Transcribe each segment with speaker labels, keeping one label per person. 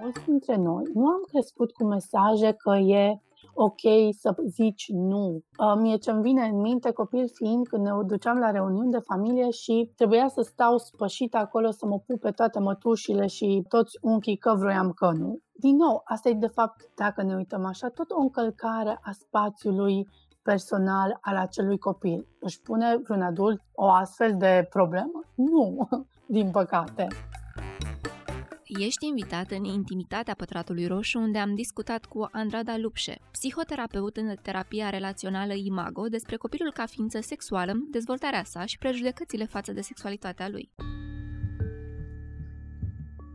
Speaker 1: mulți dintre noi nu am crescut cu mesaje că e ok să zici nu. Mie ce-mi vine în minte, copil fiind, când ne duceam la reuniuni de familie și trebuia să stau spășit acolo să mă pupe toate mătușile și toți unchii că vroiam că nu. Din nou, asta e de fapt, dacă ne uităm așa, tot o încălcare a spațiului personal al acelui copil. Își pune vreun adult o astfel de problemă? Nu, din păcate.
Speaker 2: Ești invitat în intimitatea Pătratului Roșu, unde am discutat cu Andrada Lupșe, psihoterapeut în terapia relațională Imago, despre copilul ca ființă sexuală, dezvoltarea sa și prejudecățile față de sexualitatea lui.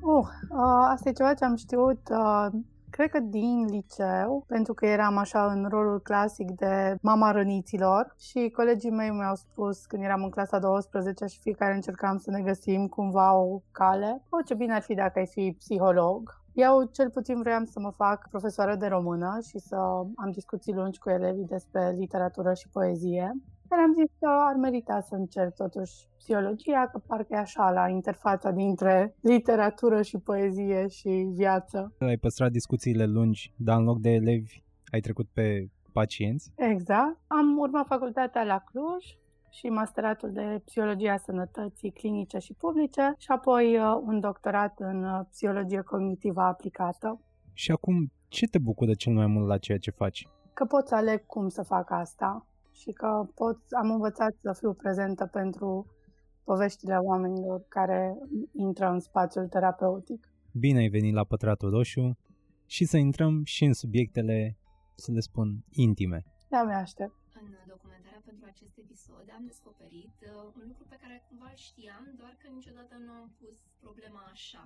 Speaker 1: Uh, uh, asta e ceva ce am știut uh, Cred că din liceu, pentru că eram așa în rolul clasic de mama răniților și colegii mei mi-au spus când eram în clasa 12 și fiecare încercam să ne găsim cumva o cale. O, ce bine ar fi dacă ai fi psiholog. Eu cel puțin vreau să mă fac profesoară de română și să am discuții lungi cu elevii despre literatură și poezie. Dar am zis că ar merita să încerc totuși psihologia, că parcă e așa la interfața dintre literatură și poezie și viață.
Speaker 3: Ai păstrat discuțiile lungi, dar în loc de elevi ai trecut pe pacienți?
Speaker 1: Exact. Am urmat facultatea la Cluj și masteratul de psihologia sănătății clinice și publice și apoi uh, un doctorat în uh, psihologie cognitivă aplicată.
Speaker 3: Și acum, ce te bucură cel mai mult la ceea ce faci?
Speaker 1: Că pot să aleg cum să fac asta și că pot, am învățat să fiu prezentă pentru poveștile oamenilor care intră în spațiul terapeutic.
Speaker 3: Bine ai venit la Pătratul Roșu și să intrăm și în subiectele, să le spun, intime.
Speaker 1: Da, mi aștept.
Speaker 2: În documentarea pentru acest episod am descoperit uh, un lucru pe care cumva îl știam, doar că niciodată nu am pus problema așa.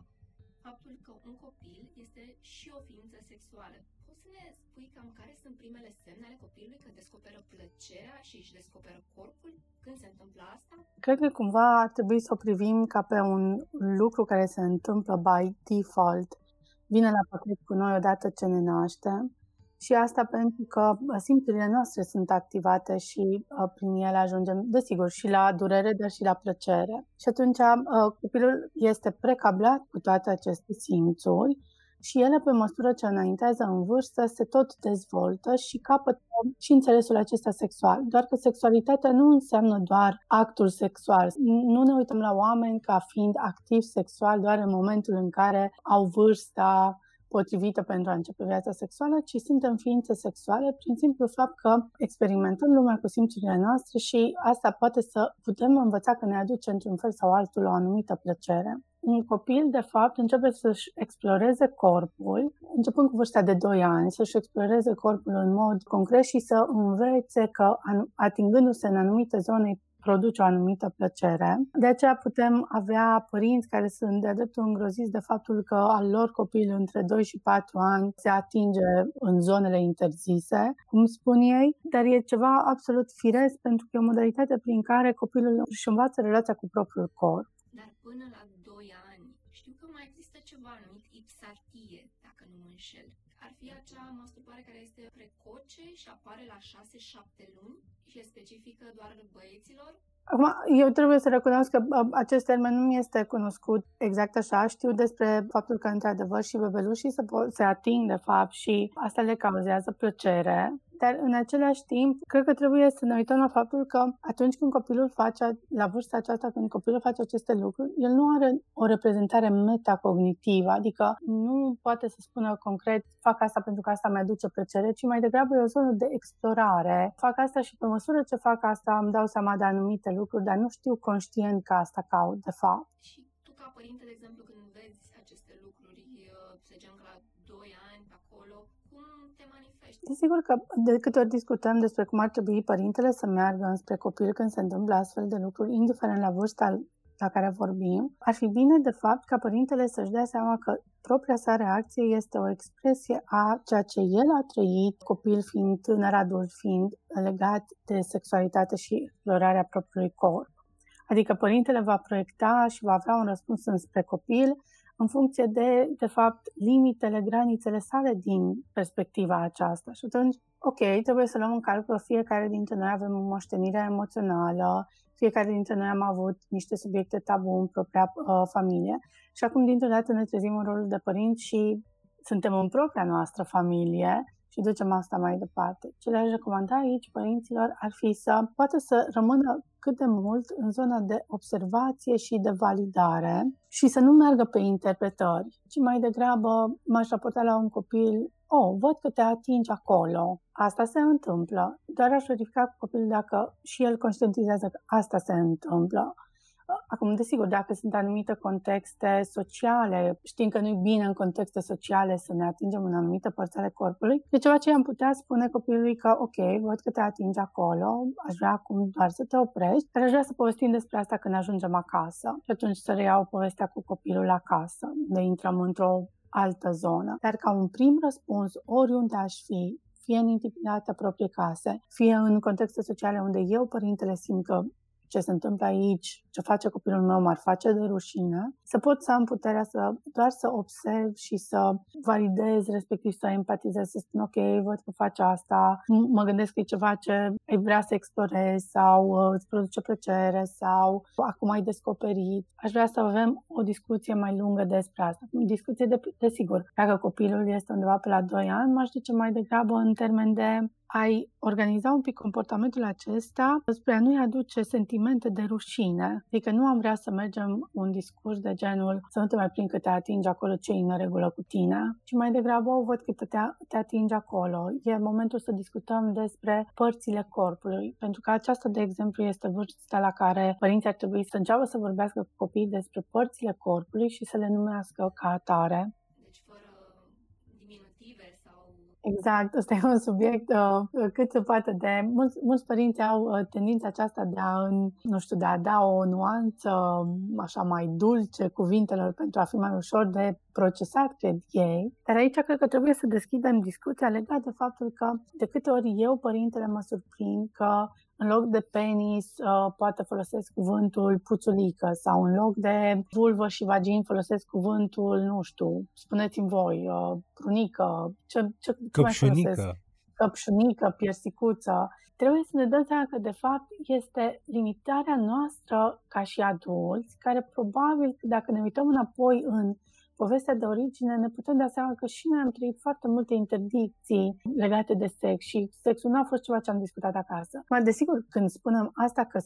Speaker 2: Faptul că un copil este și o ființă sexuală poți să ne spui cam care sunt primele semne ale copilului când descoperă plăcerea și își descoperă corpul? Când se întâmplă asta?
Speaker 1: Cred că cumva ar trebui să o privim ca pe un lucru care se întâmplă by default. Vine la pachet cu noi odată ce ne naștem și asta pentru că simțurile noastre sunt activate și uh, prin ele ajungem, desigur, și la durere, dar și la plăcere. Și atunci uh, copilul este precablat cu toate aceste simțuri și ele, pe măsură ce înaintează în vârstă, se tot dezvoltă și capătă și înțelesul acesta sexual. Doar că sexualitatea nu înseamnă doar actul sexual. Nu ne uităm la oameni ca fiind activ sexual doar în momentul în care au vârsta potrivită pentru a începe viața sexuală, ci suntem ființe sexuale prin simplu fapt că experimentăm lumea cu simțurile noastre și asta poate să putem învăța că ne aduce într-un fel sau altul o anumită plăcere. Un copil, de fapt, începe să-și exploreze corpul, începând cu vârsta de 2 ani, să-și exploreze corpul în mod concret și să învețe că, atingându-se în anumite zone, produce o anumită plăcere. De aceea putem avea părinți care sunt de dreptul îngroziți de faptul că al lor copil între 2 și 4 ani se atinge în zonele interzise, cum spun ei, dar e ceva absolut firesc pentru că e o modalitate prin care copilul își învață relația cu propriul corp.
Speaker 2: Dar până la 2 ani, știu că mai există ceva numit ipsartie, dacă nu mă înșel. Ar fi acea masturbare care este precoce și apare la 6-7 luni și e specifică doar băieților?
Speaker 1: Acum, eu trebuie să recunosc că acest termen nu mi este cunoscut exact așa. Știu despre faptul că, într-adevăr, și bebelușii se, po- se ating, de fapt, și asta le cauzează plăcere. Dar în același timp, cred că trebuie să ne uităm la faptul că atunci când copilul face, la vârsta aceasta, când copilul face aceste lucruri, el nu are o reprezentare metacognitivă, adică nu poate să spună concret, fac asta pentru că asta mi-aduce plăcere, ci mai degrabă e o zonă de explorare. Fac asta și pe măsură ce fac asta îmi dau seama de anumite lucruri, dar nu știu conștient că asta caut, de fapt.
Speaker 2: Și tu, ca părinte, de exemplu, când vezi aceste lucruri, să zicem că la 2 ani, acolo, cum te manifesti?
Speaker 1: Desigur că de câte ori discutăm despre cum ar trebui părintele să meargă înspre copil când se întâmplă astfel de lucruri, indiferent la vârsta la care vorbim, ar fi bine, de fapt, ca părintele să-și dea seama că propria sa reacție este o expresie a ceea ce el a trăit, copil fiind tânăr, adult fiind legat de sexualitate și explorarea propriului corp. Adică părintele va proiecta și va avea un răspuns înspre copil în funcție de, de fapt, limitele, granițele sale din perspectiva aceasta. Și atunci, ok, trebuie să luăm în calcul că fiecare dintre noi avem o moștenire emoțională, fiecare dintre noi am avut niște subiecte tabu în propria uh, familie și acum, dintr-o dată, ne trezim în rolul de părinți și suntem în propria noastră familie și ducem asta mai departe. Ce le-aș recomanda aici părinților ar fi să poată să rămână cât de mult în zona de observație și de validare și să nu meargă pe interpretări, ci mai degrabă m-aș raporta la un copil oh, văd că te atingi acolo, asta se întâmplă. Doar aș verifica cu copilul dacă și el conștientizează că asta se întâmplă. Acum, desigur, dacă sunt anumite contexte sociale, știm că nu e bine în contexte sociale să ne atingem în anumite părți ale corpului, de ceva ce am putea spune copilului că, ok, văd că te atingi acolo, aș vrea acum doar să te oprești, dar aș vrea să povestim despre asta când ajungem acasă. Și atunci să reiau povestea cu copilul acasă, de intrăm într-o altă zonă. Dar ca un prim răspuns, oriunde aș fi, fie în intimitatea propriei case, fie în contexte sociale unde eu, părintele, simt că ce se întâmplă aici, ce face copilul meu, m-ar face de rușine, să pot să am puterea să doar să observ și să validez, respectiv să empatizez, să spun ok, văd că face asta, mă gândesc că e ceva ce ai vrea să explorezi sau uh, îți produce plăcere sau acum ai descoperit. Aș vrea să avem o discuție mai lungă despre asta. Discuție de, desigur, dacă copilul este undeva pe la 2 ani, m-aș duce mai degrabă în termen de ai organiza un pic comportamentul acesta spre a nu-i aduce sentimente de rușine. Adică nu am vrea să mergem un discurs de genul să nu te mai prind că te atingi acolo ce e în regulă cu tine, ci mai degrabă o văd că te, te atingi acolo. E momentul să discutăm despre părțile corpului, pentru că aceasta, de exemplu, este vârsta la care părinții ar trebui să înceapă să vorbească cu copiii despre părțile corpului și să le numească ca atare Exact, ăsta e un subiect uh, cât se poate de... Mulți, mulți părinți au uh, tendința aceasta de a, în, nu știu, de a da o nuanță um, așa mai dulce cuvintelor pentru a fi mai ușor de procesat, cred ei. Dar aici cred că trebuie să deschidem discuția legat de faptul că de câte ori eu, părintele, mă surprind că în loc de penis uh, poate folosesc cuvântul puțulică sau în loc de vulvă și vagin folosesc cuvântul, nu știu, spuneți-mi voi, uh, prunică, ce, ce,
Speaker 3: Căpșunică.
Speaker 1: Căpșunică, piersicuță. Trebuie să ne dăm seama că, de fapt, este limitarea noastră ca și adulți, care probabil, dacă ne uităm înapoi în povestea de origine, ne putem da seama că și noi am trăit foarte multe interdicții legate de sex și sexul nu a fost ceva ce am discutat acasă. Mai desigur, când spunem asta că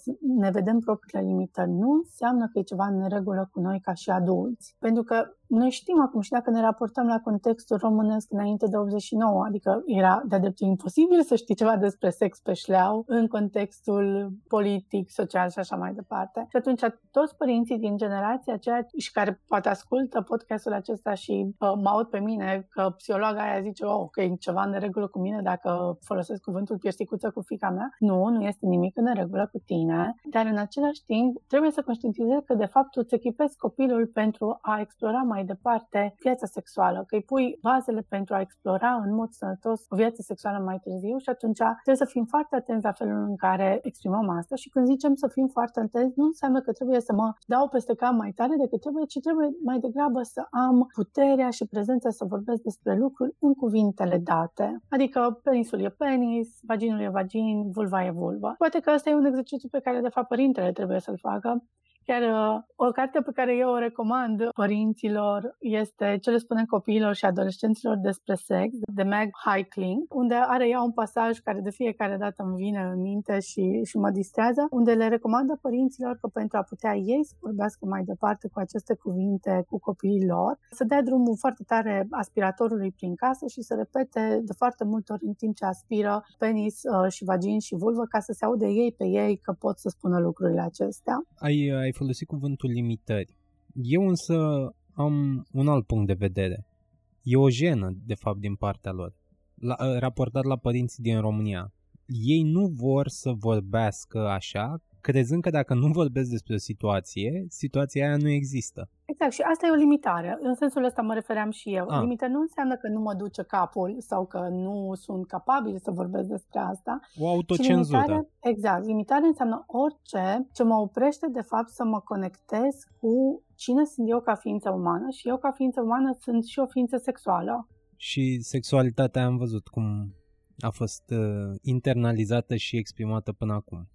Speaker 1: ne vedem propriile limitări, nu înseamnă că e ceva în regulă cu noi ca și adulți. Pentru că noi știm acum și dacă ne raportăm la contextul românesc înainte de 89, adică era de dreptul imposibil să știi ceva despre sex pe șleau în contextul politic, social și așa mai departe. Și atunci toți părinții din generația aceea și care poate ascultă podcastul acesta și uh, mă aud pe mine că psihologa aia zice oh, că e ceva în regulă cu mine dacă folosesc cuvântul piersicuță cu fica mea. Nu, nu este nimic în regulă cu tine, dar în același timp trebuie să conștientizezi că de fapt îți echipezi copilul pentru a explora mai mai departe viața sexuală, că îi pui bazele pentru a explora în mod sănătos o viață sexuală mai târziu și atunci trebuie să fim foarte atenți la felul în care exprimăm asta și când zicem să fim foarte atenți, nu înseamnă că trebuie să mă dau peste cap mai tare decât trebuie, ci trebuie mai degrabă să am puterea și prezența să vorbesc despre lucruri în cuvintele date. Adică penisul e penis, vaginul e vagin, vulva e vulva. Poate că ăsta e un exercițiu pe care de fapt părintele trebuie să-l facă Chiar uh, o carte pe care eu o recomand părinților este Ce le spunem copiilor și adolescenților despre sex, de Meg Hickling, unde are ea un pasaj care de fiecare dată îmi vine în minte și, și mă distrează, unde le recomandă părinților că pentru a putea ei să vorbească mai departe cu aceste cuvinte cu copiii lor, să dea drumul foarte tare aspiratorului prin casă și să repete de foarte multe ori în timp ce aspiră penis uh, și vagin și vulvă ca să se aude ei pe ei că pot să spună lucrurile acestea.
Speaker 3: Ai, ai ai folosit cuvântul limitări. Eu însă am un alt punct de vedere. E o jenă, de fapt, din partea lor. La, ă, raportat la părinții din România. Ei nu vor să vorbească așa crezând că dacă nu vorbesc despre o situație, situația aia nu există.
Speaker 1: Exact, și asta e o limitare. În sensul ăsta mă refeream și eu.
Speaker 3: Ah.
Speaker 1: Limita nu înseamnă că nu mă duce capul sau că nu sunt capabil să vorbesc despre asta.
Speaker 3: O autocenzură.
Speaker 1: Limitare, exact. Limitare înseamnă orice ce mă oprește de fapt să mă conectez cu cine sunt eu ca ființă umană și eu ca ființă umană sunt și o ființă sexuală.
Speaker 3: Și sexualitatea am văzut cum a fost uh, internalizată și exprimată până acum.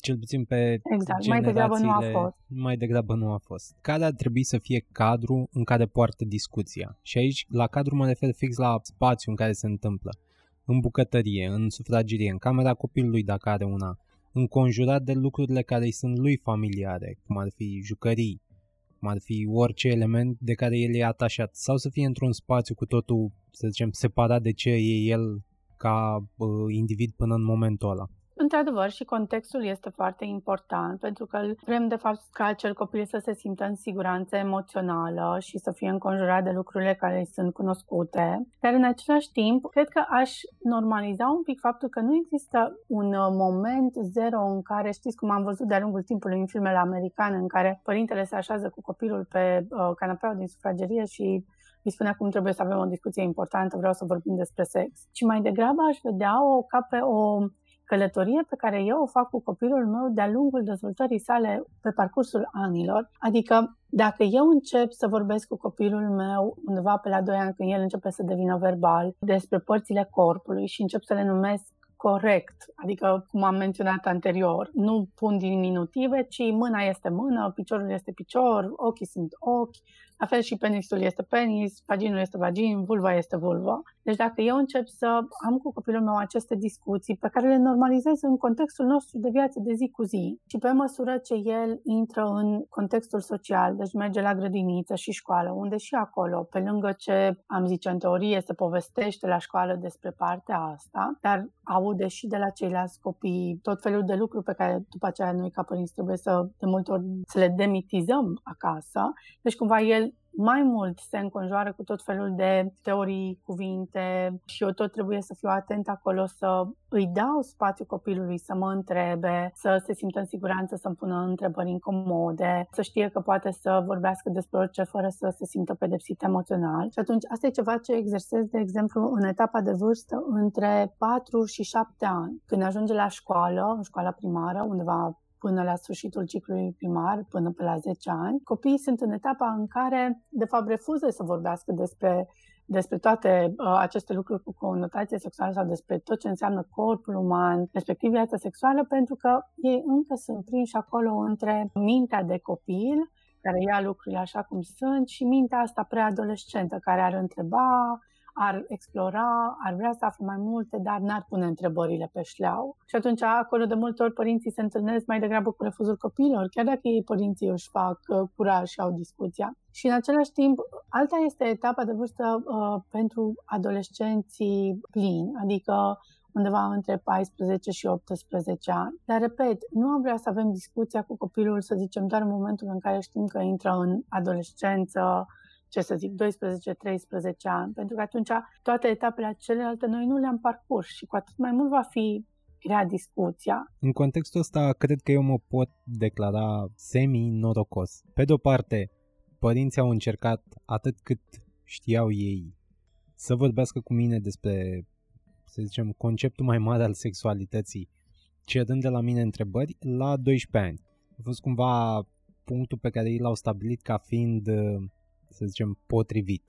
Speaker 3: Cel puțin pe
Speaker 1: Exact, mai degrabă nu a fost.
Speaker 3: Mai degrabă nu a fost. Care ar trebui să fie cadru în care poartă discuția? Și aici, la cadru mă refer fix la spațiu în care se întâmplă. În bucătărie, în sufragerie, în camera copilului dacă are una, înconjurat de lucrurile care îi sunt lui familiare, cum ar fi jucării, cum ar fi orice element de care el e atașat, sau să fie într-un spațiu cu totul, să zicem, separat de ce e el ca uh, individ până în momentul ăla.
Speaker 1: Într-adevăr, și contextul este foarte important, pentru că vrem, de fapt, ca acel copil să se simtă în siguranță emoțională și să fie înconjurat de lucrurile care îi sunt cunoscute. Dar, în același timp, cred că aș normaliza un pic faptul că nu există un uh, moment zero în care, știți cum am văzut de-a lungul timpului în filmele americane, în care părintele se așează cu copilul pe uh, canapeaua din sufragerie și îi spunea cum trebuie să avem o discuție importantă, vreau să vorbim despre sex. Și mai degrabă aș vedea-o ca pe o călătorie pe care eu o fac cu copilul meu de-a lungul dezvoltării sale pe parcursul anilor. Adică dacă eu încep să vorbesc cu copilul meu undeva pe la 2 ani când el începe să devină verbal despre părțile corpului și încep să le numesc corect, adică cum am menționat anterior, nu pun diminutive, ci mâna este mână, piciorul este picior, ochii sunt ochi, la fel și penisul este penis, vaginul este vagin, vulva este vulva. Deci dacă eu încep să am cu copilul meu aceste discuții pe care le normalizez în contextul nostru de viață de zi cu zi și pe măsură ce el intră în contextul social, deci merge la grădiniță și școală, unde și acolo, pe lângă ce am zice în teorie se povestește la școală despre partea asta, dar aude și de la ceilalți copii tot felul de lucruri pe care după aceea noi ca părinți trebuie să de multe ori să le demitizăm acasă. Deci cumva el mai mult se înconjoară cu tot felul de teorii, cuvinte și eu tot trebuie să fiu atent acolo să îi dau spațiu copilului să mă întrebe, să se simtă în siguranță, să-mi pună întrebări incomode, să știe că poate să vorbească despre orice fără să se simtă pedepsit emoțional. Și atunci asta e ceva ce exersez, de exemplu, în etapa de vârstă între 4 și 7 ani. Când ajunge la școală, în școala primară, undeva până la sfârșitul ciclului primar, până pe la 10 ani. Copiii sunt în etapa în care, de fapt, refuză să vorbească despre despre toate uh, aceste lucruri cu conotație sexuală sau despre tot ce înseamnă corpul uman, respectiv viața sexuală, pentru că ei încă sunt prinși acolo între mintea de copil, care ia lucrurile așa cum sunt, și mintea asta preadolescentă, care ar întreba, ar explora, ar vrea să afle mai multe, dar n-ar pune întrebările pe șleau. Și atunci acolo de multe ori părinții se întâlnesc mai degrabă cu refuzul copiilor, chiar dacă ei părinții își fac uh, curaj și au discuția. Și în același timp, alta este etapa de vârstă uh, pentru adolescenții plini, adică undeva între 14 și 18 ani. Dar, repet, nu am vrea să avem discuția cu copilul, să zicem, doar în momentul în care știm că intră în adolescență, ce să zic, 12-13 ani, pentru că atunci toate etapele celelalte noi nu le-am parcurs și cu atât mai mult va fi grea discuția.
Speaker 3: În contextul ăsta, cred că eu mă pot declara semi-norocos. Pe de o parte, părinții au încercat atât cât știau ei să vorbească cu mine despre, să zicem, conceptul mai mare al sexualității, cerând de la mine întrebări la 12 ani. A fost cumva punctul pe care ei l-au stabilit ca fiind să zicem, potrivit.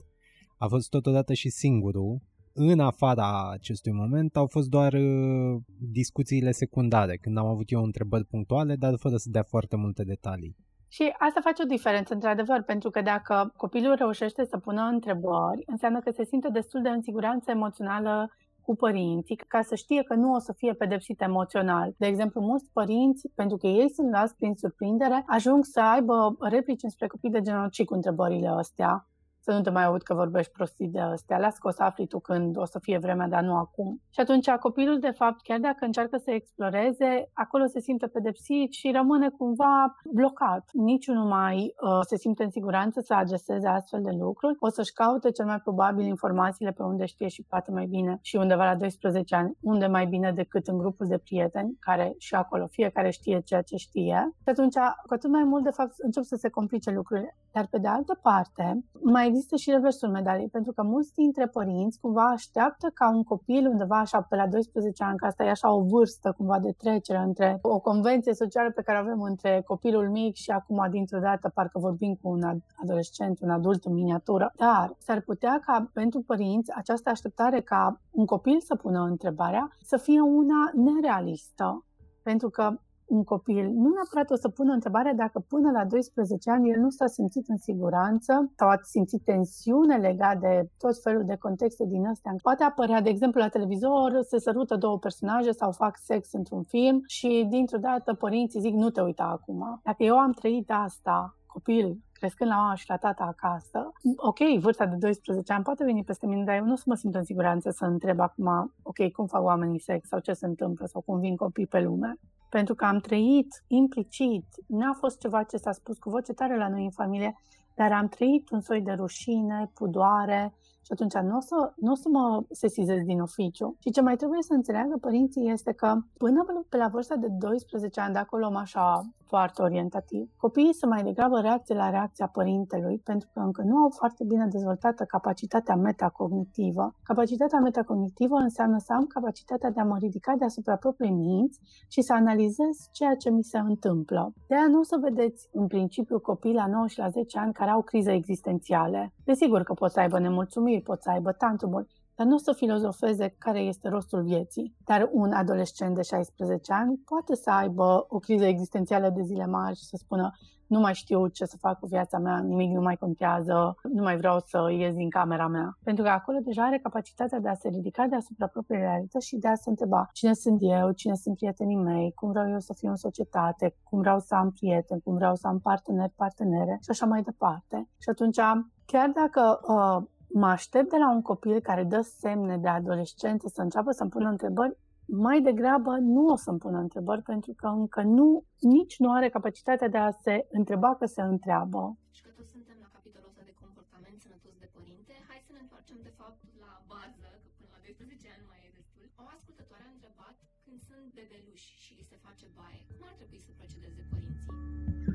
Speaker 3: A fost totodată și singurul. În afara acestui moment au fost doar uh, discuțiile secundare, când am avut eu întrebări punctuale, dar fără să dea foarte multe detalii.
Speaker 1: Și asta face o diferență, într-adevăr, pentru că dacă copilul reușește să pună întrebări, înseamnă că se simte destul de în siguranță emoțională cu părinții ca să știe că nu o să fie pedepsit emoțional. De exemplu, mulți părinți, pentru că ei sunt luați prin surprindere, ajung să aibă replici înspre copii de genul cu întrebările astea să nu te mai aud că vorbești prostii de astea, las că o să afli tu când o să fie vremea, dar nu acum. Și atunci copilul, de fapt, chiar dacă încearcă să exploreze, acolo se simte pedepsit și rămâne cumva blocat. Niciunul mai uh, se simte în siguranță să adreseze astfel de lucruri. O să-și caute cel mai probabil informațiile pe unde știe și poate mai bine și undeva la 12 ani, unde mai bine decât în grupul de prieteni, care și acolo fiecare știe ceea ce știe. Și atunci, cu atât mai mult, de fapt, încep să se complice lucrurile. Dar, pe de altă parte, mai există și reversul medaliei, pentru că mulți dintre părinți cumva așteaptă ca un copil undeva așa pe la 12 ani, că asta e așa o vârstă cumva de trecere între o convenție socială pe care avem între copilul mic și acum dintr-o dată parcă vorbim cu un adolescent, un adult în miniatură. Dar s-ar putea ca pentru părinți această așteptare ca un copil să pună întrebarea să fie una nerealistă. Pentru că un copil nu neapărat o să pună întrebarea dacă până la 12 ani el nu s-a simțit în siguranță sau a simțit tensiune legat de tot felul de contexte din astea. Poate apărea, de exemplu, la televizor, se sărută două personaje sau fac sex într-un film și dintr-o dată părinții zic nu te uita acum. Dacă eu am trăit asta copil crescând la mama și la tata acasă, ok, vârsta de 12 ani poate veni peste mine, dar eu nu să mă simt în siguranță să întreb acum, ok, cum fac oamenii sex sau ce se întâmplă sau cum vin copii pe lume pentru că am trăit implicit, n-a fost ceva ce s-a spus cu voce tare la noi în familie, dar am trăit un soi de rușine, pudoare și atunci nu o să, nu o să mă sesizez din oficiu. Și ce mai trebuie să înțeleagă părinții este că până pe la vârsta de 12 ani, de acolo am așa foarte orientativ. Copiii sunt mai degrabă reacție la reacția părintelui, pentru că încă nu au foarte bine dezvoltată capacitatea metacognitivă. Capacitatea metacognitivă înseamnă să am capacitatea de a mă ridica deasupra propriei minți și să analizez ceea ce mi se întâmplă. De aia nu o să vedeți în principiu copii la 9 și la 10 ani care au crize existențiale. Desigur că pot să aibă nemulțumiri, pot să aibă tantumuri, dar nu o să filozofeze care este rostul vieții. Dar un adolescent de 16 ani poate să aibă o criză existențială de zile mari și să spună nu mai știu ce să fac cu viața mea, nimic nu mai contează, nu mai vreau să ies din camera mea. Pentru că acolo deja are capacitatea de a se ridica deasupra propriei realități și de a se întreba cine sunt eu, cine sunt prietenii mei, cum vreau eu să fiu în societate, cum vreau să am prieteni, cum vreau să am parteneri, partenere și așa mai departe. Și atunci, chiar dacă uh, mă aștept de la un copil care dă semne de adolescență să înceapă să-mi pună întrebări, mai degrabă nu o să-mi pună întrebări pentru că încă nu, nici nu are capacitatea de a se întreba că se întreabă.
Speaker 2: Și că toți suntem la capitolul ăsta de comportament sănătos de părinte, hai să ne întoarcem de fapt la bază, că până la 12 ani mai e destul. O ascultătoare a întrebat când sunt bebeluși și li se face baie, cum ar trebui să procedeze părinții?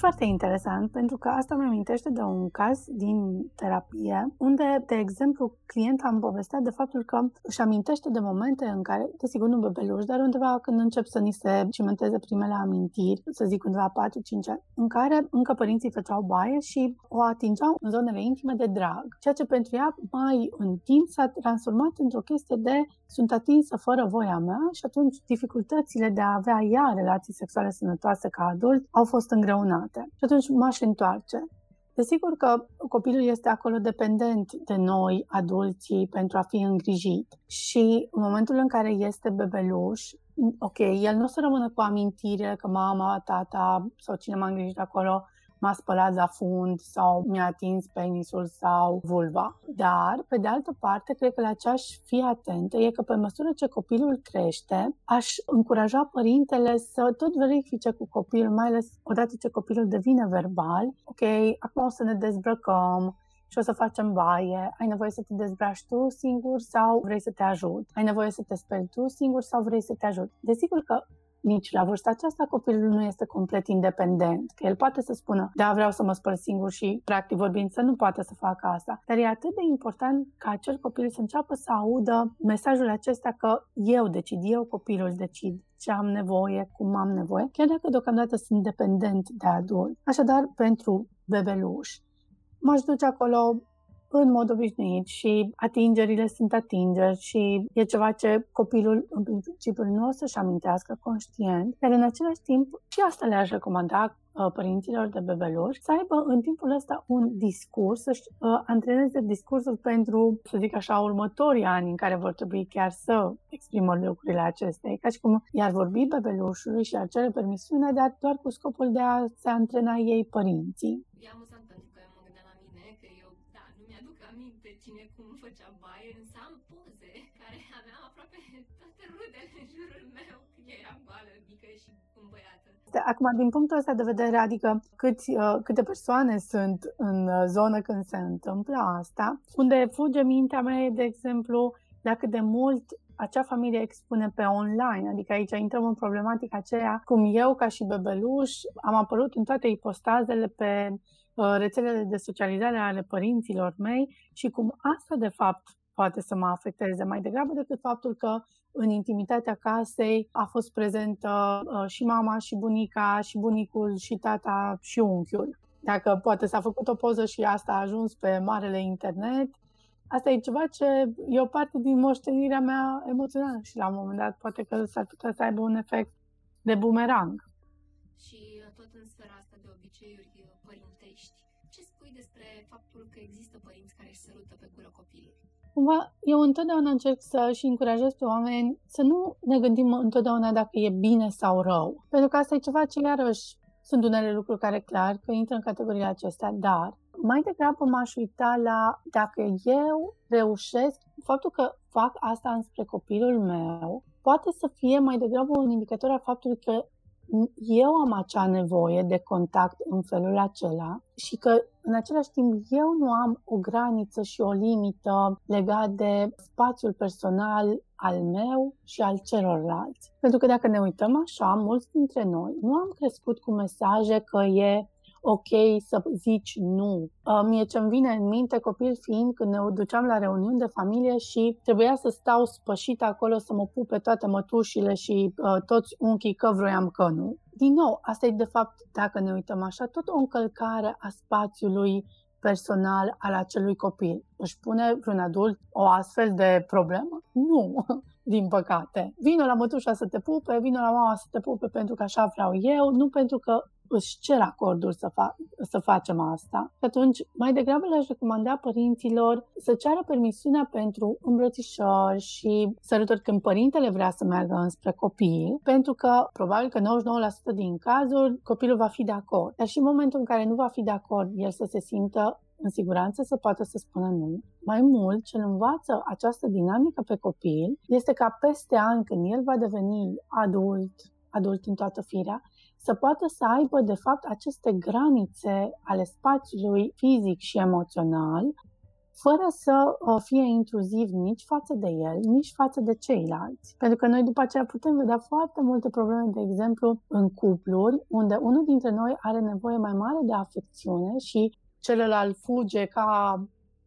Speaker 1: Foarte interesant pentru că asta mi amintește de un caz din terapie unde, de exemplu, clienta am povestea de faptul că își amintește de momente în care, desigur nu bebeluși, dar undeva când încep să ni se cimenteze primele amintiri, să zic undeva 4-5 ani, în care încă părinții făceau baie și o atingeau în zonele intime de drag, ceea ce pentru ea mai în timp s-a transformat într-o chestie de sunt atinsă fără voia mea și atunci dificultățile de a avea ea relații sexuale sănătoase ca adult au fost îngreunate. Și atunci m-aș întoarce. Desigur că copilul este acolo dependent de noi, adulții, pentru a fi îngrijit. Și în momentul în care este bebeluș, ok, el nu o să rămână cu amintire că mama, tata sau cine m-a îngrijit acolo m-a spălat la fund sau mi-a atins penisul sau vulva. Dar, pe de altă parte, cred că la ce aș fi atentă e că pe măsură ce copilul crește, aș încuraja părintele să tot verifice cu copilul, mai ales odată ce copilul devine verbal. Ok, acum o să ne dezbrăcăm, și o să facem baie, ai nevoie să te dezbraci tu singur sau vrei să te ajut? Ai nevoie să te speli tu singur sau vrei să te ajut? Desigur că nici la vârsta aceasta copilul nu este complet independent, că el poate să spună, da, vreau să mă spăl singur și, practic vorbind, să nu poate să facă asta. Dar e atât de important ca acel copil să înceapă să audă mesajul acesta că eu decid, eu copilul decid ce am nevoie, cum am nevoie, chiar dacă deocamdată sunt dependent de adult. Așadar, pentru bebeluș, m-aș duce acolo în mod obișnuit și atingerile sunt atingeri și e ceva ce copilul în principiu nu o să-și amintească conștient, dar în același timp și asta le-aș recomanda uh, părinților de bebeluși să aibă în timpul ăsta un discurs, să-și uh, antreneze discursul pentru, să zic așa, următorii ani în care vor trebui chiar să exprimă lucrurile acestea. Ca și cum i-ar vorbi bebelușului și ar cere permisiune, dar doar cu scopul de a se antrena ei părinții.
Speaker 2: E amuzant pentru că mă gândeam la mine că cine cum făcea baie, însă am poze care aveam aproape toate rudele în jurul meu când era bală, mică și îmbăiată.
Speaker 1: Acum, din punctul ăsta de vedere, adică câți, uh, câte persoane sunt în uh, zonă când se întâmplă asta, unde fuge mintea mea de exemplu, dacă de mult acea familie expune pe online, adică aici intrăm în problematica aceea cum eu ca și bebeluș am apărut în toate ipostazele pe uh, rețelele de socializare ale părinților mei și cum asta de fapt poate să mă afecteze mai degrabă decât faptul că în intimitatea casei a fost prezentă uh, și mama, și bunica, și bunicul, și tata, și unchiul. Dacă poate s-a făcut o poză și asta a ajuns pe marele internet, asta e ceva ce e o parte din moștenirea mea emoțională și la un moment dat poate că s-ar putea să aibă un efect de bumerang.
Speaker 2: Și uh, tot în sfera asta de obiceiuri uh, părintești, ce spui despre faptul că există părinți care își sărută pe gură copilul?
Speaker 1: Cumva, eu întotdeauna încerc să și încurajez pe oameni să nu ne gândim întotdeauna dacă e bine sau rău. Pentru că asta e ceva ce iarăși sunt unele lucruri care clar că intră în categoria acestea, dar mai degrabă m-aș uita la dacă eu reușesc, faptul că fac asta înspre copilul meu, poate să fie mai degrabă un indicator al faptului că eu am acea nevoie de contact în felul acela și că în același timp eu nu am o graniță și o limită legat de spațiul personal al meu și al celorlalți. Pentru că dacă ne uităm așa, mulți dintre noi nu am crescut cu mesaje că e ok să zici nu. Uh, mie ce-mi vine în minte, copil fiind, când ne duceam la reuniuni de familie și trebuia să stau spășit acolo să mă pupe toate mătușile și uh, toți unchii că vroiam că nu. Din nou, asta e de fapt, dacă ne uităm așa, tot o încălcare a spațiului personal al acelui copil. Își pune vreun adult o astfel de problemă? Nu, din păcate. Vino la mătușa să te pupe, vino la mama să te pupe pentru că așa vreau eu, nu pentru că își cer acordul să, fa- să facem asta. Și atunci, mai degrabă le-aș recomanda părinților să ceară permisiunea pentru îmbrățișări și sărutări când părintele vrea să meargă înspre copil, pentru că probabil că 99% din cazuri copilul va fi de acord. Dar și în momentul în care nu va fi de acord, el să se simtă în siguranță să poată să spună nu. Mai mult, ce învață această dinamică pe copil este ca peste ani, când el va deveni adult, adult în toată firea, să poată să aibă, de fapt, aceste granițe ale spațiului fizic și emoțional, fără să uh, fie intruziv nici față de el, nici față de ceilalți. Pentru că noi după aceea putem vedea foarte multe probleme, de exemplu, în cupluri, unde unul dintre noi are nevoie mai mare de afecțiune și celălalt fuge ca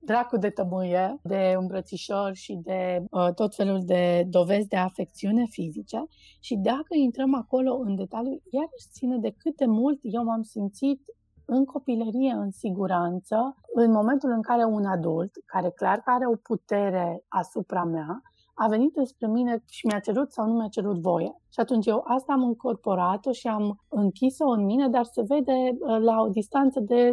Speaker 1: dracu de tămâie, de îmbrățișori și de uh, tot felul de dovezi de afecțiune fizice. Și dacă intrăm acolo în detaliu, iarăși ține de cât de mult eu m-am simțit în copilărie, în siguranță, în momentul în care un adult, care clar că are o putere asupra mea, a venit despre mine și mi-a cerut sau nu mi-a cerut voie. Și atunci eu asta am încorporat-o și am închis-o în mine, dar se vede uh, la o distanță de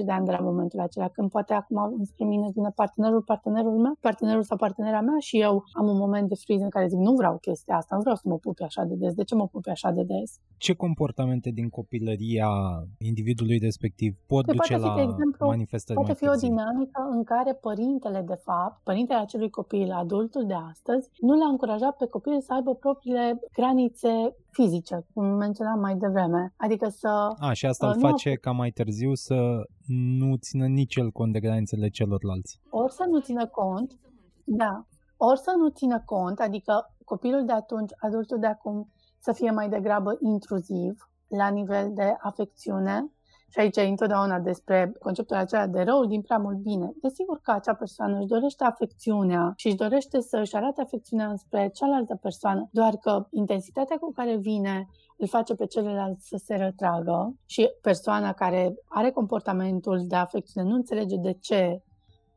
Speaker 1: 20-30 de ani de la momentul acela, când poate acum înspre mine vine partenerul, partenerul meu, partenerul sau partenera mea și eu am un moment de freeze în care zic nu vreau chestia asta, nu vreau să mă pupi așa de des, de ce mă pupi așa de des?
Speaker 3: Ce comportamente din copilăria individului respectiv pot păi duce la fi, exemplu, manifestări
Speaker 1: Poate
Speaker 3: fi
Speaker 1: o dinamică în care părintele, de fapt, părintele acelui copil, adultul de astăzi, nu l-a încurajat pe copil să aibă propriile granițe fizice, cum menționam mai devreme. Adică să...
Speaker 3: A, și asta uh, îl face ca mai târziu să nu țină nici el cont de granițele celorlalți.
Speaker 1: Ori să nu țină cont, da, ori să nu țină cont, adică copilul de atunci, adultul de acum, să fie mai degrabă intruziv la nivel de afecțiune și aici e întotdeauna despre conceptul acela de rău din prea mult bine. Desigur că acea persoană își dorește afecțiunea și își dorește să își arate afecțiunea înspre cealaltă persoană, doar că intensitatea cu care vine îl face pe celălalt să se retragă și persoana care are comportamentul de afecțiune nu înțelege de ce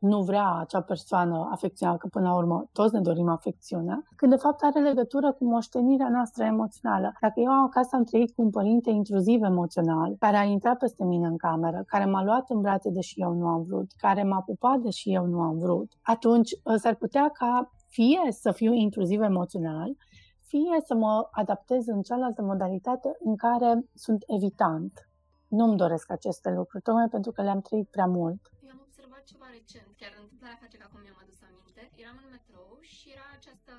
Speaker 1: nu vrea acea persoană afecțiunea, că până la urmă toți ne dorim afecțiunea, când de fapt are legătură cu moștenirea noastră emoțională. Dacă eu acasă am trăit cu un părinte intruziv emoțional, care a intrat peste mine în cameră, care m-a luat în brațe deși eu nu am vrut, care m-a pupat deși eu nu am vrut, atunci ă, s-ar putea ca fie să fiu intruziv emoțional, fie să mă adaptez în cealaltă modalitate în care sunt evitant. Nu-mi doresc aceste lucruri, tocmai pentru că le-am trăit prea mult
Speaker 2: ceva recent, chiar întâmplarea face că acum mi-am adus aminte. Eram în metrou și era această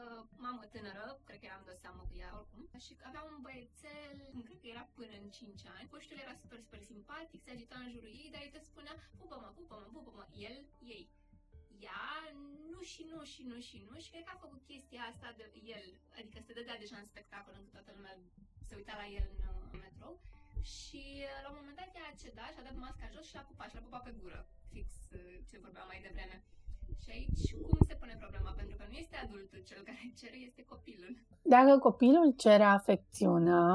Speaker 2: mamă tânără, cred că eram de seamă cu ea oricum, și avea un băiețel, cred că era până în 5 ani. Puștul era super, super simpatic, se agita în jurul ei, dar îi te spunea, pupă-mă, pupă-mă, pupă-mă, el, ei ea nu și nu și nu și nu și cred că a făcut chestia asta de el, adică se dădea deja în spectacol încât toată lumea se uita la el în, în metrou și la un moment dat ea a cedat și a dat masca jos și l-a pupat și l-a pupat pe gură, fix uh, ce vorbeam mai devreme. Și aici cum se pune problema? Pentru că nu este adultul cel care cere, este copilul.
Speaker 1: Dacă copilul cere afecțiunea,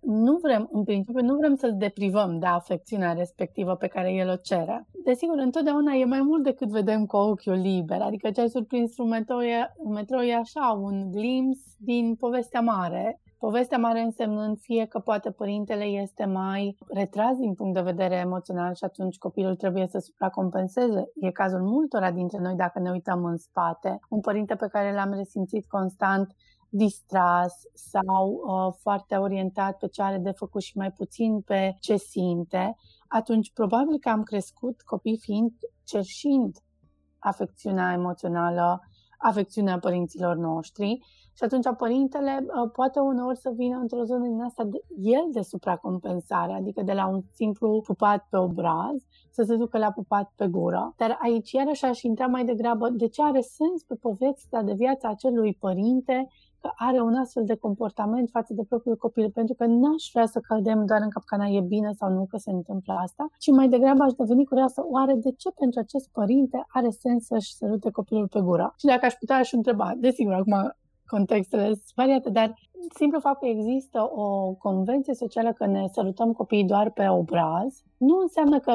Speaker 1: nu vrem, în principiu, nu vrem să-l deprivăm de afecțiunea respectivă pe care el o cere. Desigur, întotdeauna e mai mult decât vedem cu ochiul liber, adică ce ai surprins un metrou e, un metrou e așa, un glimpse din povestea mare, Povestea mare însemnând fie că poate părintele este mai retras din punct de vedere emoțional și atunci copilul trebuie să supracompenseze. E cazul multora dintre noi dacă ne uităm în spate. Un părinte pe care l-am resimțit constant distras sau uh, foarte orientat pe ce are de făcut și mai puțin pe ce simte, atunci probabil că am crescut copii fiind cerșind afecțiunea emoțională, afecțiunea părinților noștri și atunci părintele uh, poate uneori să vină într-o zonă din asta de, el de supracompensare, adică de la un simplu pupat pe obraz să se ducă la pupat pe gură. Dar aici iarăși aș intra mai degrabă de ce are sens pe povestea de viața acelui părinte că are un astfel de comportament față de propriul copil, pentru că n-aș vrea să cădem doar în capcana e bine sau nu că se întâmplă asta, ci mai degrabă aș deveni curioasă, oare de ce pentru acest părinte are sens să-și sărute copilul pe gură? Și dacă aș putea, aș întreba, desigur, acum contextele sunt variate, dar simplu fapt că există o convenție socială că ne sărutăm copiii doar pe obraz, nu înseamnă că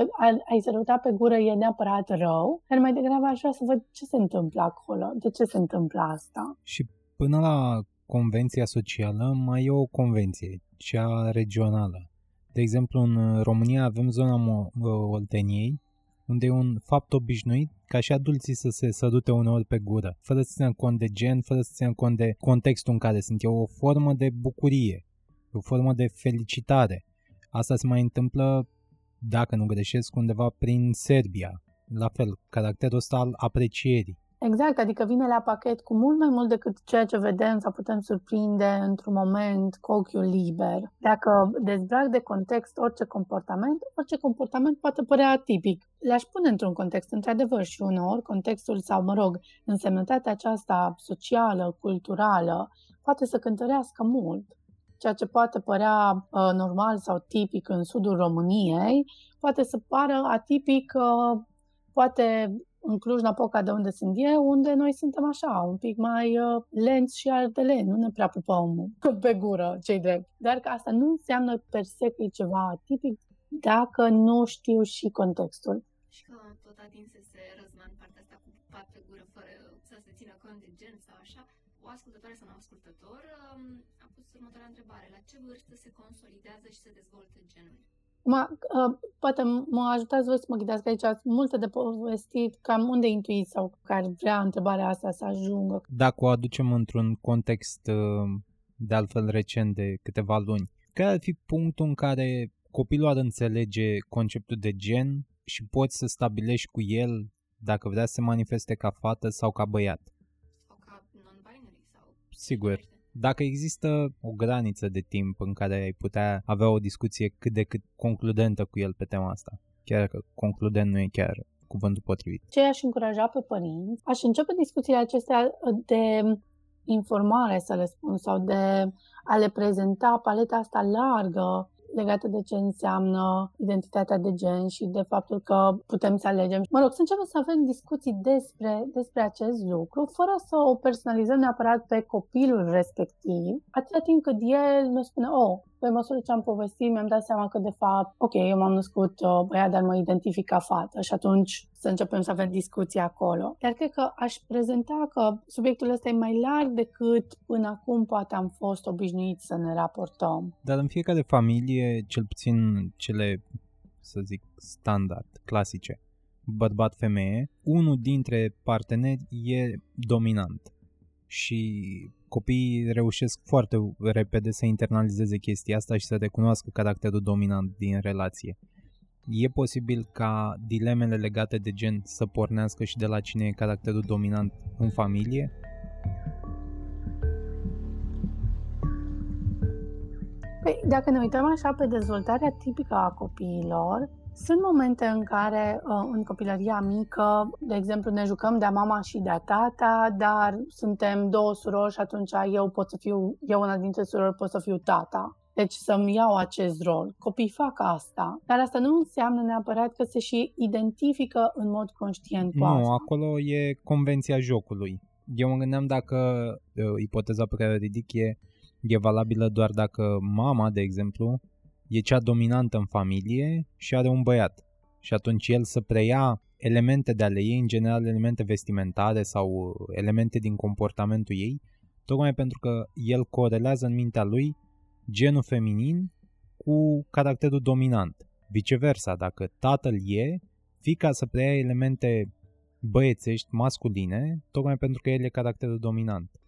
Speaker 1: ai săruta pe gură e neapărat rău, dar mai degrabă aș vrea să văd ce se întâmplă acolo, de ce se întâmplă asta.
Speaker 3: Și Până la convenția socială mai e o convenție, cea regională. De exemplu, în România avem zona Olteniei, unde e un fapt obișnuit ca și adulții să se sărute uneori pe gură, fără să țină cont de gen, fără să țină cont de contextul în care sunt. E o formă de bucurie, o formă de felicitare. Asta se mai întâmplă, dacă nu greșesc, undeva prin Serbia. La fel, caracterul ăsta al aprecierii.
Speaker 1: Exact, adică vine la pachet cu mult mai mult decât ceea ce vedem sau putem surprinde într-un moment cu ochiul liber. Dacă dezbrac de context orice comportament, orice comportament poate părea atipic. Le-aș pune într-un context, într-adevăr, și uneori contextul sau, mă rog, însemnătatea aceasta socială, culturală, poate să cântărească mult. Ceea ce poate părea uh, normal sau tipic în sudul României, poate să pară atipic uh, poate în Cluj-Napoca, de unde sunt eu, unde noi suntem așa, un pic mai uh, lenți și ardeleni, nu ne prea pupăm pe gură, cei drept. Dar că asta nu înseamnă per se că e ceva tipic dacă nu știu și contextul.
Speaker 2: Și că tot atinsese Răzvan partea asta cu pupat pe gură fără să se țină cont de gen sau așa, o ascultătoare sau un ascultător um, a pus următoarea întrebare. La ce vârstă se consolidează și se dezvoltă genul?
Speaker 1: Ma, uh, poate mă ajutați voi să mă ghidați, că aici ați multe de povestit, cam unde intuiți sau care vrea întrebarea asta să ajungă.
Speaker 3: Dacă o aducem într-un context uh, de altfel recent de câteva luni, care ar fi punctul în care copilul ar înțelege conceptul de gen și poți să stabilești cu el dacă vrea să se manifeste ca fată sau ca băiat?
Speaker 2: Sau ca non-binary sau...
Speaker 3: Sigur dacă există o graniță de timp în care ai putea avea o discuție cât de cât concludentă cu el pe tema asta, chiar că concludent nu e chiar cuvântul potrivit.
Speaker 1: Ce aș încuraja pe părinți? Aș începe discuțiile acestea de informare, să le spun, sau de a le prezenta paleta asta largă legată de ce înseamnă identitatea de gen și de faptul că putem să alegem. Mă rog, să începem să avem discuții despre, despre acest lucru, fără să o personalizăm neapărat pe copilul respectiv, atâta timp cât el ne spune, oh, pe măsură ce am povestit, mi-am dat seama că, de fapt, ok, eu m-am născut uh, băiat, dar mă identific ca fată și atunci să începem să avem discuții acolo. Dar cred că aș prezenta că subiectul ăsta e mai larg decât până acum poate am fost obișnuiți să ne raportăm.
Speaker 3: Dar în fiecare familie, cel puțin cele, să zic, standard, clasice, bărbat-femeie, unul dintre parteneri e dominant și copiii reușesc foarte repede să internalizeze chestia asta și să recunoască caracterul dominant din relație. e posibil ca dilemele legate de gen să pornească și de la cine e caracterul dominant în familie?
Speaker 1: Păi, dacă ne uităm așa pe dezvoltarea tipică a copiilor, sunt momente în care uh, în copilăria mică, de exemplu, ne jucăm de mama și de tata, dar suntem două surori și atunci eu pot să fiu, eu una dintre surori pot să fiu tata. Deci să-mi iau acest rol. Copiii fac asta, dar asta nu înseamnă neapărat că se și identifică în mod conștient cu
Speaker 3: nu,
Speaker 1: asta.
Speaker 3: acolo e convenția jocului. Eu mă gândeam dacă uh, ipoteza pe care o ridic e, e valabilă doar dacă mama, de exemplu, e cea dominantă în familie și are un băiat. Și atunci el să preia elemente de ale ei, în general elemente vestimentare sau elemente din comportamentul ei, tocmai pentru că el corelează în mintea lui genul feminin cu caracterul dominant. Viceversa, dacă tatăl e, fica să preia elemente băiețești, masculine, tocmai pentru că el e caracterul dominant.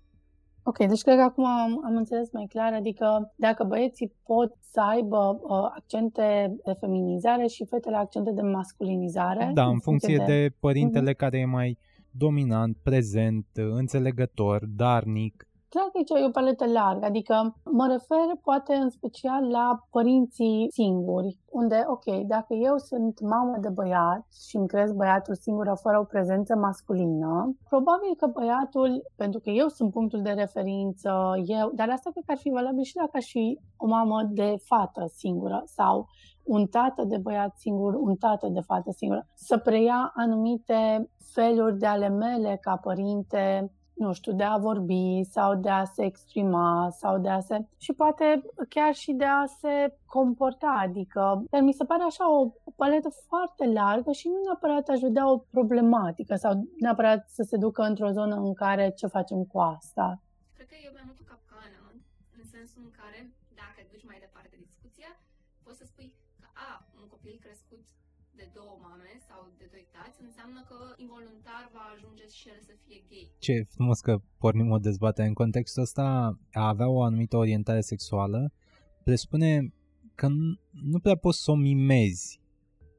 Speaker 1: Ok, deci cred că acum am, am înțeles mai clar, adică dacă băieții pot să aibă uh, accente de feminizare și fetele accente de masculinizare.
Speaker 3: Da, în funcție de, de părintele uh-huh. care e mai dominant, prezent, înțelegător, darnic,
Speaker 1: Clar că aici e o paletă largă, adică mă refer poate în special la părinții singuri, unde, ok, dacă eu sunt mamă de băiat și îmi cresc băiatul singur fără o prezență masculină, probabil că băiatul, pentru că eu sunt punctul de referință, eu, dar asta cred că ar fi valabil și dacă aș fi o mamă de fată singură sau un tată de băiat singur, un tată de fată singură, să preia anumite feluri de ale mele ca părinte nu știu, de a vorbi sau de a se exprima sau de a se... și poate chiar și de a se comporta, adică dar mi se pare așa o, o paletă foarte largă și nu neapărat aș vedea o problematică sau neapărat să se ducă într-o zonă în care ce facem cu asta.
Speaker 2: Cred că e mai mult o capcană, în sensul în care, dacă duci mai departe discuția, poți să spui că, a, un copil crescut de două mame sau de doi tați, înseamnă că involuntar va ajunge și el să fie gay.
Speaker 3: Ce frumos că pornim o dezbatere. În contextul ăsta, a avea o anumită orientare sexuală presupune că nu prea poți să o mimezi,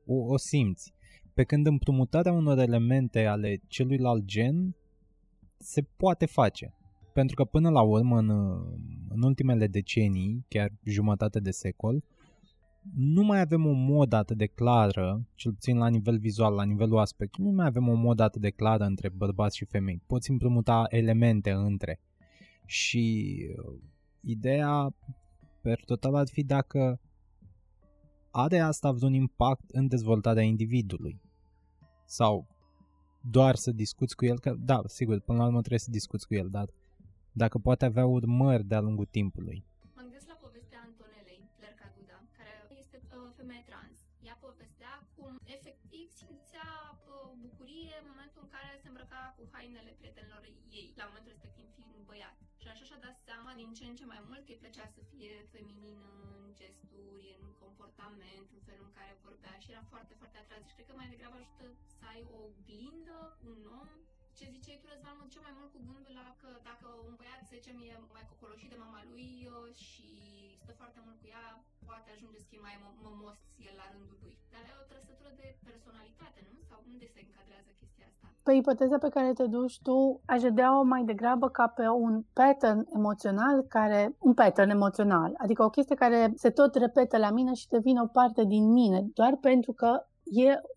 Speaker 3: o, o simți. Pe când împrumutarea unor elemente ale celuilalt gen se poate face. Pentru că până la urmă, în, în ultimele decenii, chiar jumătate de secol, nu mai avem o modă atât de clară, cel puțin la nivel vizual, la nivelul aspectului, nu mai avem o modă atât de clară între bărbați și femei. Poți împrumuta elemente între. Și uh, ideea per total ar fi dacă are asta vreun impact în dezvoltarea individului. Sau doar să discuți cu el, că da, sigur, până la urmă trebuie să discuți cu el, dar dacă poate avea urmări de-a lungul timpului.
Speaker 2: Cu hainele prietenilor ei, la momentul respectiv fiind băiat. Și așa și-a dat seama din ce în ce mai mult că îi plăcea să fie feminină în gesturi, în comportament, în felul în care vorbea și era foarte, foarte atras. Și cred că mai degrabă ajută să ai o oglindă, un om ce ziceai tu, Răzvan, mă cel mai mult cu gândul la că dacă un băiat, să zicem, e mai cocoloșit de mama lui uh, și stă foarte mult cu ea, poate ajunge să fie mai mămos el la rândul lui. Dar e o trăsătură de personalitate, nu? Sau unde se încadrează chestia asta?
Speaker 1: Pe ipoteza pe care te duci tu, aș vedea-o mai degrabă ca pe un pattern emoțional care, un pattern emoțional, adică o chestie care se tot repetă la mine și devine o parte din mine, doar pentru că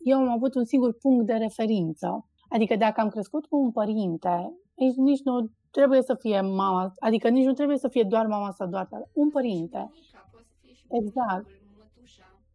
Speaker 1: eu am avut un singur punct de referință. Adică dacă am crescut cu un părinte, nici, nici nu trebuie să fie mama, adică nici nu trebuie să fie doar mama sau doar tata, un părinte. Exact.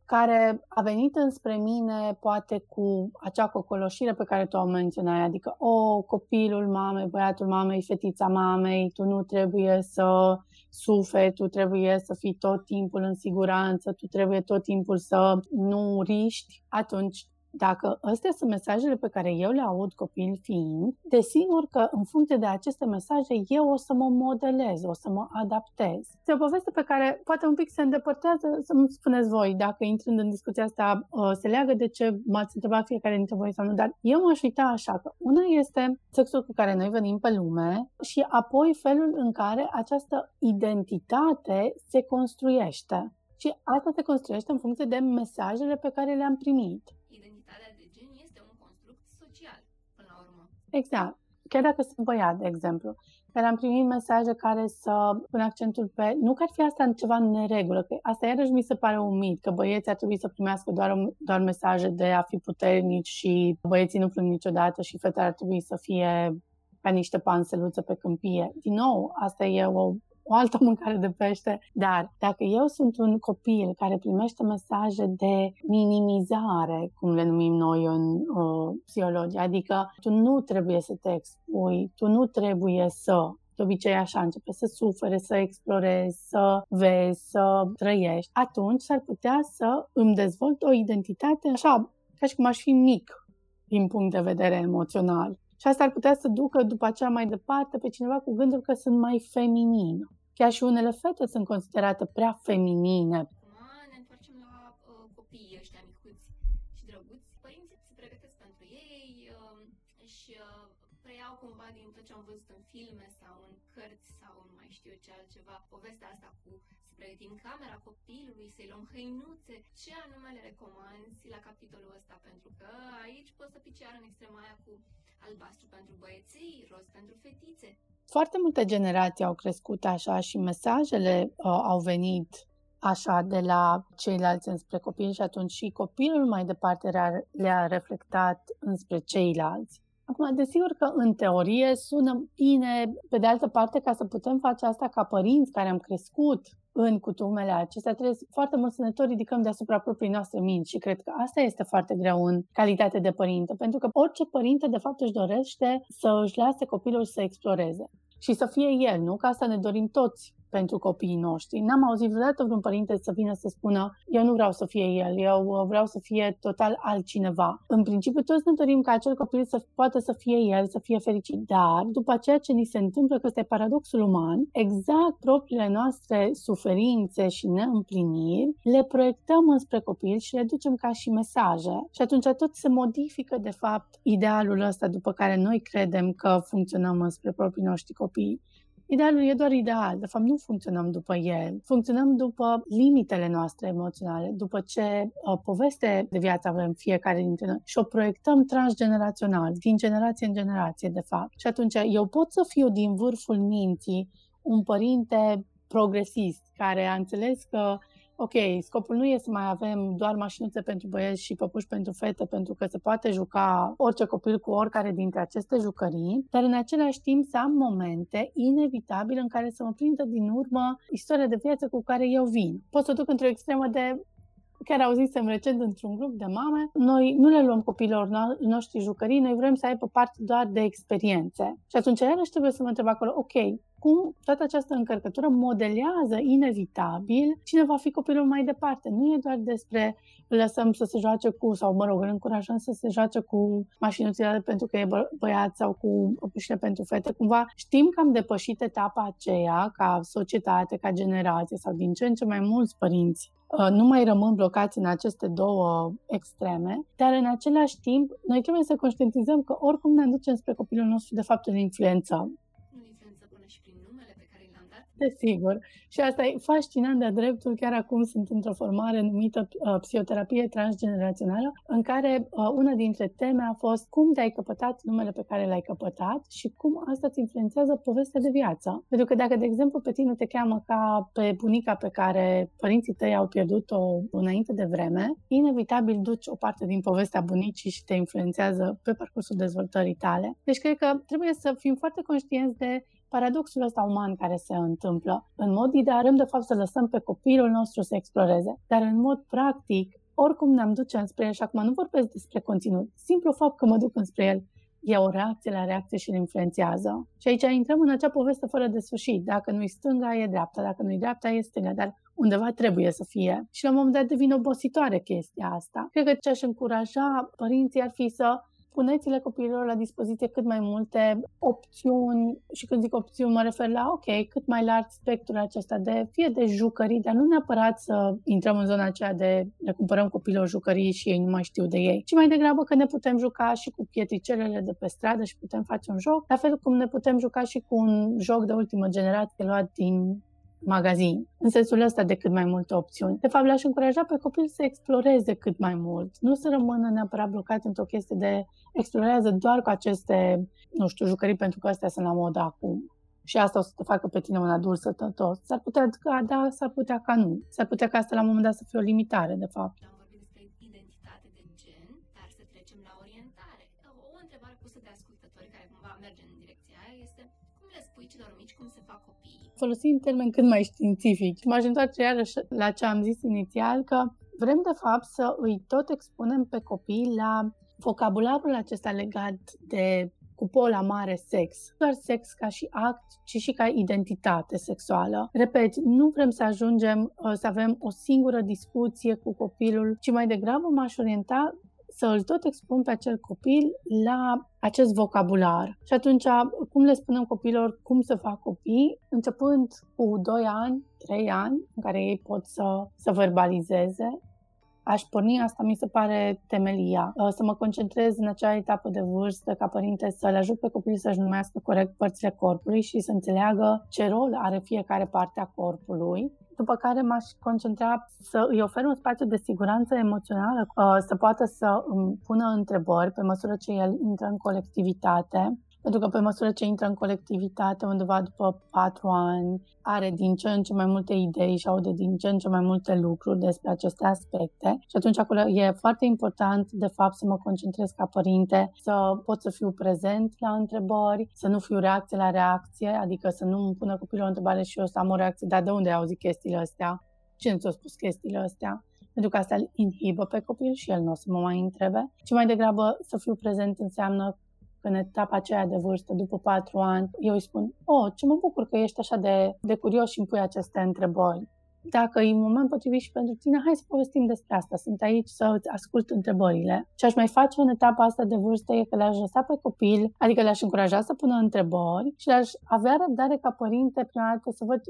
Speaker 1: Care a venit înspre mine poate cu acea cocoloșire pe care tu o menționai, adică, o, copilul mamei, băiatul mamei, fetița mamei, tu nu trebuie să suferi, tu trebuie să fii tot timpul în siguranță, tu trebuie tot timpul să nu riști, atunci dacă astea sunt mesajele pe care eu le aud copil fiind, desigur că în funcție de aceste mesaje eu o să mă modelez, o să mă adaptez. Este o poveste pe care poate un pic se îndepărtează, să-mi spuneți voi, dacă intrând în discuția asta uh, se leagă de ce m-ați întrebat fiecare dintre voi sau nu, dar eu m-aș uita așa că una este sexul cu care noi venim pe lume și apoi felul în care această identitate se construiește. Și asta se construiește în funcție de mesajele pe care le-am primit. Exact. Chiar dacă sunt băiat, de exemplu, care am primit mesaje care să pun accentul pe... Nu că ar fi asta ceva în neregulă, că asta iarăși mi se pare un mit, că băieții ar trebui să primească doar, doar mesaje de a fi puternici și băieții nu plâng niciodată și fetele ar trebui să fie ca niște panseluțe pe câmpie. Din nou, asta e o o altă mâncare de pește, dar dacă eu sunt un copil care primește mesaje de minimizare, cum le numim noi în uh, psihologie, adică tu nu trebuie să te expui, tu nu trebuie să de obicei așa începe să sufere, să explorezi, să vezi, să trăiești, atunci s-ar putea să îmi dezvolt o identitate așa, ca și cum aș fi mic din punct de vedere emoțional. Și asta ar putea să ducă după aceea mai departe pe cineva cu gândul că sunt mai feminină. Chiar și unele fete sunt considerate prea feminine.
Speaker 2: Acum ne întoarcem la uh, copiii ăștia micuți și drăguți. Părinții se pregătesc pentru ei uh, și uh, preiau cumva din tot ce am văzut în filme sau în cărți sau în mai știu ce altceva. Povestea asta cu să pregătim camera copilului, să-i luăm hăinuțe. Ce anume le recomanzi la capitolul ăsta? Pentru că aici poți să pici iar în extrema aia cu albastru pentru băieții, roz pentru fetițe.
Speaker 1: Foarte multe generații au crescut așa și mesajele uh, au venit așa de la ceilalți înspre copil și atunci și copilul mai departe le-a reflectat înspre ceilalți. Acum, desigur că în teorie sună bine, pe de altă parte, ca să putem face asta ca părinți care am crescut în cutumele acestea, trebuie foarte mult să ne tot ridicăm deasupra proprii noastre minți și cred că asta este foarte greu în calitate de părinte, pentru că orice părinte de fapt își dorește să își lase copilul să exploreze și să fie el, nu? Ca asta ne dorim toți pentru copiii noștri. N-am auzit vreodată vreun părinte să vină să spună eu nu vreau să fie el, eu uh, vreau să fie total altcineva. În principiu toți ne dorim ca acel copil să poată să fie el, să fie fericit, dar după ceea ce ni se întâmplă, că este paradoxul uman, exact propriile noastre suferințe și neîmpliniri le proiectăm înspre copil și le ducem ca și mesaje și atunci tot se modifică de fapt idealul ăsta după care noi credem că funcționăm înspre proprii noștri copii. Idealul e doar ideal, de fapt nu funcționăm după el, funcționăm după limitele noastre emoționale, după ce uh, poveste de viață avem fiecare dintre noi și o proiectăm transgenerațional, din generație în generație, de fapt. Și atunci eu pot să fiu din vârful minții un părinte progresist care a înțeles că ok, scopul nu este să mai avem doar mașinuțe pentru băieți și păpuși pentru fete, pentru că se poate juca orice copil cu oricare dintre aceste jucării, dar în același timp să am momente inevitabile în care să mă prindă din urmă istoria de viață cu care eu vin. Pot să duc într-o extremă de chiar auzisem recent într-un grup de mame, noi nu le luăm copiilor no- noștri jucării, noi vrem să aibă parte doar de experiențe. Și atunci iarăși trebuie să mă întreb acolo, ok, cum toată această încărcătură modelează inevitabil cine va fi copilul mai departe. Nu e doar despre îl lăsăm să se joace cu, sau mă rog, îl încurajăm să se joace cu mașinuțele pentru că e bă- băiat sau cu păpușile pentru fete. Cumva știm că am depășit etapa aceea ca societate, ca generație sau din ce în ce mai mulți părinți uh, nu mai rămân blocați în aceste două extreme, dar în același timp noi trebuie să conștientizăm că oricum ne aducem spre copilul nostru, de fapt îl influențăm. Desigur. Și asta e fascinant de dreptul. Chiar acum sunt într-o formare numită uh, psihoterapie transgenerațională, în care uh, una dintre teme a fost cum te-ai căpătat numele pe care l-ai căpătat și cum asta îți influențează povestea de viață. Pentru că dacă, de exemplu, pe tine te cheamă ca pe bunica pe care părinții tăi au pierdut-o înainte de vreme, inevitabil duci o parte din povestea bunicii și te influențează pe parcursul dezvoltării tale. Deci cred că trebuie să fim foarte conștienți de paradoxul ăsta uman care se întâmplă. În mod ideal, de fapt, să lăsăm pe copilul nostru să exploreze, dar în mod practic, oricum ne-am duce înspre el și acum nu vorbesc despre conținut, simplu fapt că mă duc înspre el e o reacție la reacție și îl influențează. Și aici intrăm în acea poveste fără de sfârșit. Dacă nu-i stânga, e dreapta. Dacă nu-i dreapta, e stânga. Dar undeva trebuie să fie. Și la un moment dat devine obositoare chestia asta. Cred că ce aș încuraja părinții ar fi să puneți-le copiilor la dispoziție cât mai multe opțiuni și când zic opțiuni mă refer la, ok, cât mai larg spectrul acesta de, fie de jucării, dar nu neapărat să intrăm în zona aceea de le cumpărăm copiilor jucării și ei nu mai știu de ei, ci mai degrabă că ne putem juca și cu pietricelele de pe stradă și putem face un joc, la fel cum ne putem juca și cu un joc de ultimă generație luat din magazin, în sensul ăsta de cât mai multe opțiuni. De fapt, l-aș încuraja pe copil să exploreze cât mai mult, nu să rămână neapărat blocat într-o chestie de explorează doar cu aceste, nu știu, jucării pentru că astea sunt la modă acum. Și asta o să te facă pe tine un adult sătătos. S-ar putea ca da, s-ar putea ca nu. S-ar putea ca asta la un moment dat să fie o limitare, de fapt. Folosim termeni cât mai științifici. M-aș întoarce iarăși la ce am zis inițial, că vrem de fapt să îi tot expunem pe copii la vocabularul acesta legat de cupola mare sex. Nu doar sex ca și act, ci și ca identitate sexuală. Repet, nu vrem să ajungem uh, să avem o singură discuție cu copilul, ci mai degrabă m-aș orienta să îl tot expun pe acel copil la acest vocabular. Și atunci, cum le spunem copilor cum să fac copii, începând cu 2 ani, 3 ani, în care ei pot să, să verbalizeze, aș porni, asta mi se pare temelia. Uh, să mă concentrez în acea etapă de vârstă ca părinte să le ajut pe copil să-și numească corect părțile corpului și să înțeleagă ce rol are fiecare parte a corpului după care m-aș concentra să îi ofer un spațiu de siguranță emoțională, uh, să poată să îmi pună întrebări pe măsură ce el intră în colectivitate, pentru că pe măsură ce intră în colectivitate, undeva după patru ani, are din ce în ce mai multe idei și aude din ce în ce mai multe lucruri despre aceste aspecte. Și atunci acolo e foarte important, de fapt, să mă concentrez ca părinte, să pot să fiu prezent la întrebări, să nu fiu reacție la reacție, adică să nu îmi pună copilul o întrebare și eu să am o reacție, dar de unde ai auzit chestiile astea? Cine ți-a spus chestiile astea? pentru că asta îl inhibă pe copil și el nu o să mă mai întrebe, ci mai degrabă să fiu prezent înseamnă în etapa aceea de vârstă, după patru ani, eu îi spun, oh, ce mă bucur că ești așa de, de curios și îmi pui aceste întrebări. Dacă e un moment potrivit și pentru tine, hai să povestim despre asta. Sunt aici să îți ascult întrebările. Ce aș mai face în etapa asta de vârstă e că le-aș lăsa pe copil, adică le-aș încuraja să pună întrebări și le-aș avea răbdare ca părinte prima dată să văd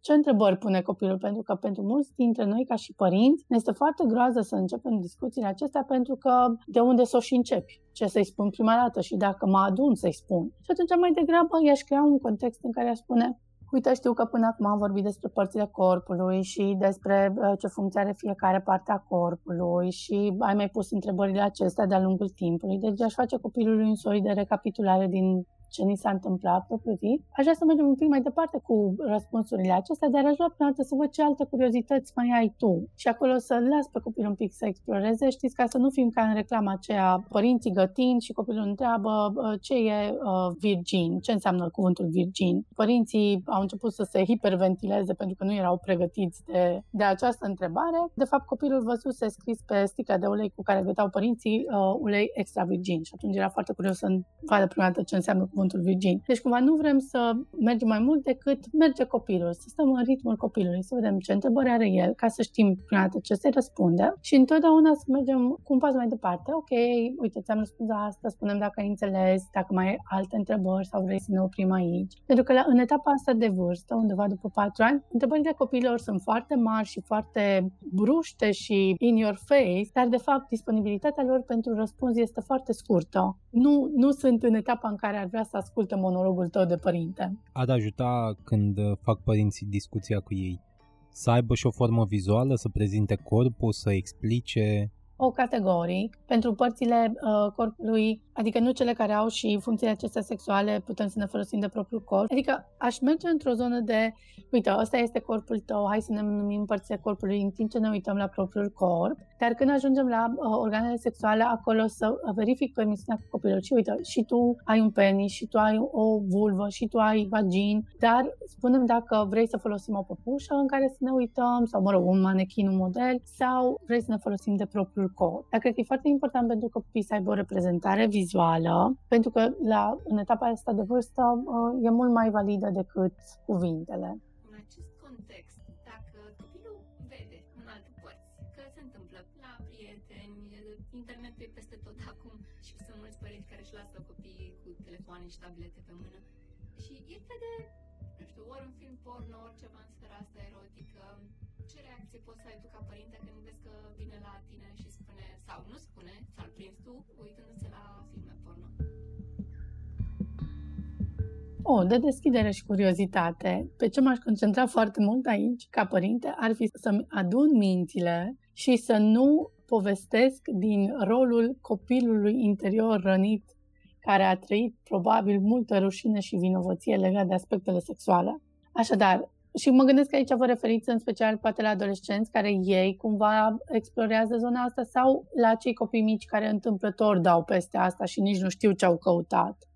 Speaker 1: ce întrebări pune copilul? Pentru că pentru mulți dintre noi, ca și părinți, ne este foarte groază să începem discuțiile acestea pentru că de unde să o și începi? Ce să-i spun prima dată și dacă mă adun să-i spun? Și atunci mai degrabă i-aș crea un context în care aș spune Uite, știu că până acum am vorbit despre părțile corpului și despre uh, ce funcție are fiecare parte a corpului și ai mai pus întrebările acestea de-a lungul timpului. Deci aș face copilului un soi de recapitulare din ce ni s-a întâmplat propriu zis. Aș vrea să mergem un pic mai departe cu răspunsurile acestea, dar aș vrea prima dată să văd ce alte curiozități mai ai tu. Și acolo să las pe copil un pic să exploreze, știți, ca să nu fim ca în reclama aceea, părinții gătind și copilul întreabă ce e uh, virgin, ce înseamnă cuvântul virgin. Părinții au început să se hiperventileze pentru că nu erau pregătiți de, de această întrebare. De fapt, copilul văzuse scris pe sticla de ulei cu care găteau părinții uh, ulei extra virgin și atunci era foarte curios să vadă prima dată ce înseamnă cuvântul virgin. Deci cumva nu vrem să mergem mai mult decât merge copilul, să stăm în ritmul copilului, să vedem ce întrebări are el, ca să știm prima dată ce se răspunde și întotdeauna să mergem cu un pas mai departe. Ok, uite, ți-am răspuns la asta, spunem dacă ai înțeles, dacă mai ai alte întrebări sau vrei să ne oprim aici. Pentru că la, în etapa asta de vârstă, undeva după 4 ani, întrebările copiilor sunt foarte mari și foarte bruște și in your face, dar de fapt disponibilitatea lor pentru răspuns este foarte scurtă. Nu, nu sunt în etapa în care ar vrea să asculte monologul tău de părinte.
Speaker 3: Ad ajuta când fac părinții discuția cu ei să aibă și o formă vizuală, să prezinte corpul, să explice
Speaker 1: o categorii pentru părțile uh, corpului, adică nu cele care au și funcțiile acestea sexuale, putem să ne folosim de propriul corp. Adică aș merge într-o zonă de, uite, ăsta este corpul tău, hai să ne numim părțile corpului în timp ce ne uităm la propriul corp. Dar când ajungem la uh, organele sexuale, acolo să verific permisiunea cu copilul. Și uite, și tu ai un penis, și tu ai o vulvă, și tu ai vagin, dar spunem dacă vrei să folosim o păpușă în care să ne uităm, sau, mă rog, un manechin, un model, sau vrei să ne folosim de propriul corp. Dar cred că e foarte important pentru copii să aibă o reprezentare vizuală, pentru că la, în etapa asta de vârstă uh, e mult mai validă decât cuvintele.
Speaker 2: În acest context, dacă copilul vede în alte părți că se întâmplă la prieteni, internetul e peste tot acum și sunt mulți părinți care își lasă copiii cu telefoane și tablete pe mână și el vede, nu știu, ori un film porno, ori ceva în sfera asta erotică, ce reacție poți să ai tu ca părinte când vezi că vine la tine și spune, sau nu spune, s-ar prins tu uitându-se la filme porno?
Speaker 1: Oh, de deschidere și curiozitate. Pe ce m-aș concentra foarte mult aici, ca părinte, ar fi să-mi adun mințile și să nu povestesc din rolul copilului interior rănit care a trăit probabil multă rușine și vinovăție legată de aspectele sexuale. Așadar, și mă gândesc că aici vă referiți în special poate la adolescenți care ei cumva explorează zona asta sau la cei copii mici care întâmplător dau peste asta și nici nu știu ce au căutat.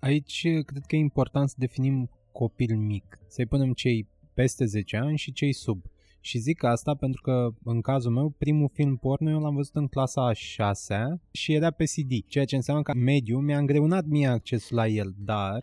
Speaker 3: Aici cred că e important să definim copil mic, să-i punem cei peste 10 ani și cei sub. Și zic asta pentru că, în cazul meu, primul film porno eu l-am văzut în clasa a 6 și era pe CD, ceea ce înseamnă că mediu mi-a îngreunat mie accesul la el, dar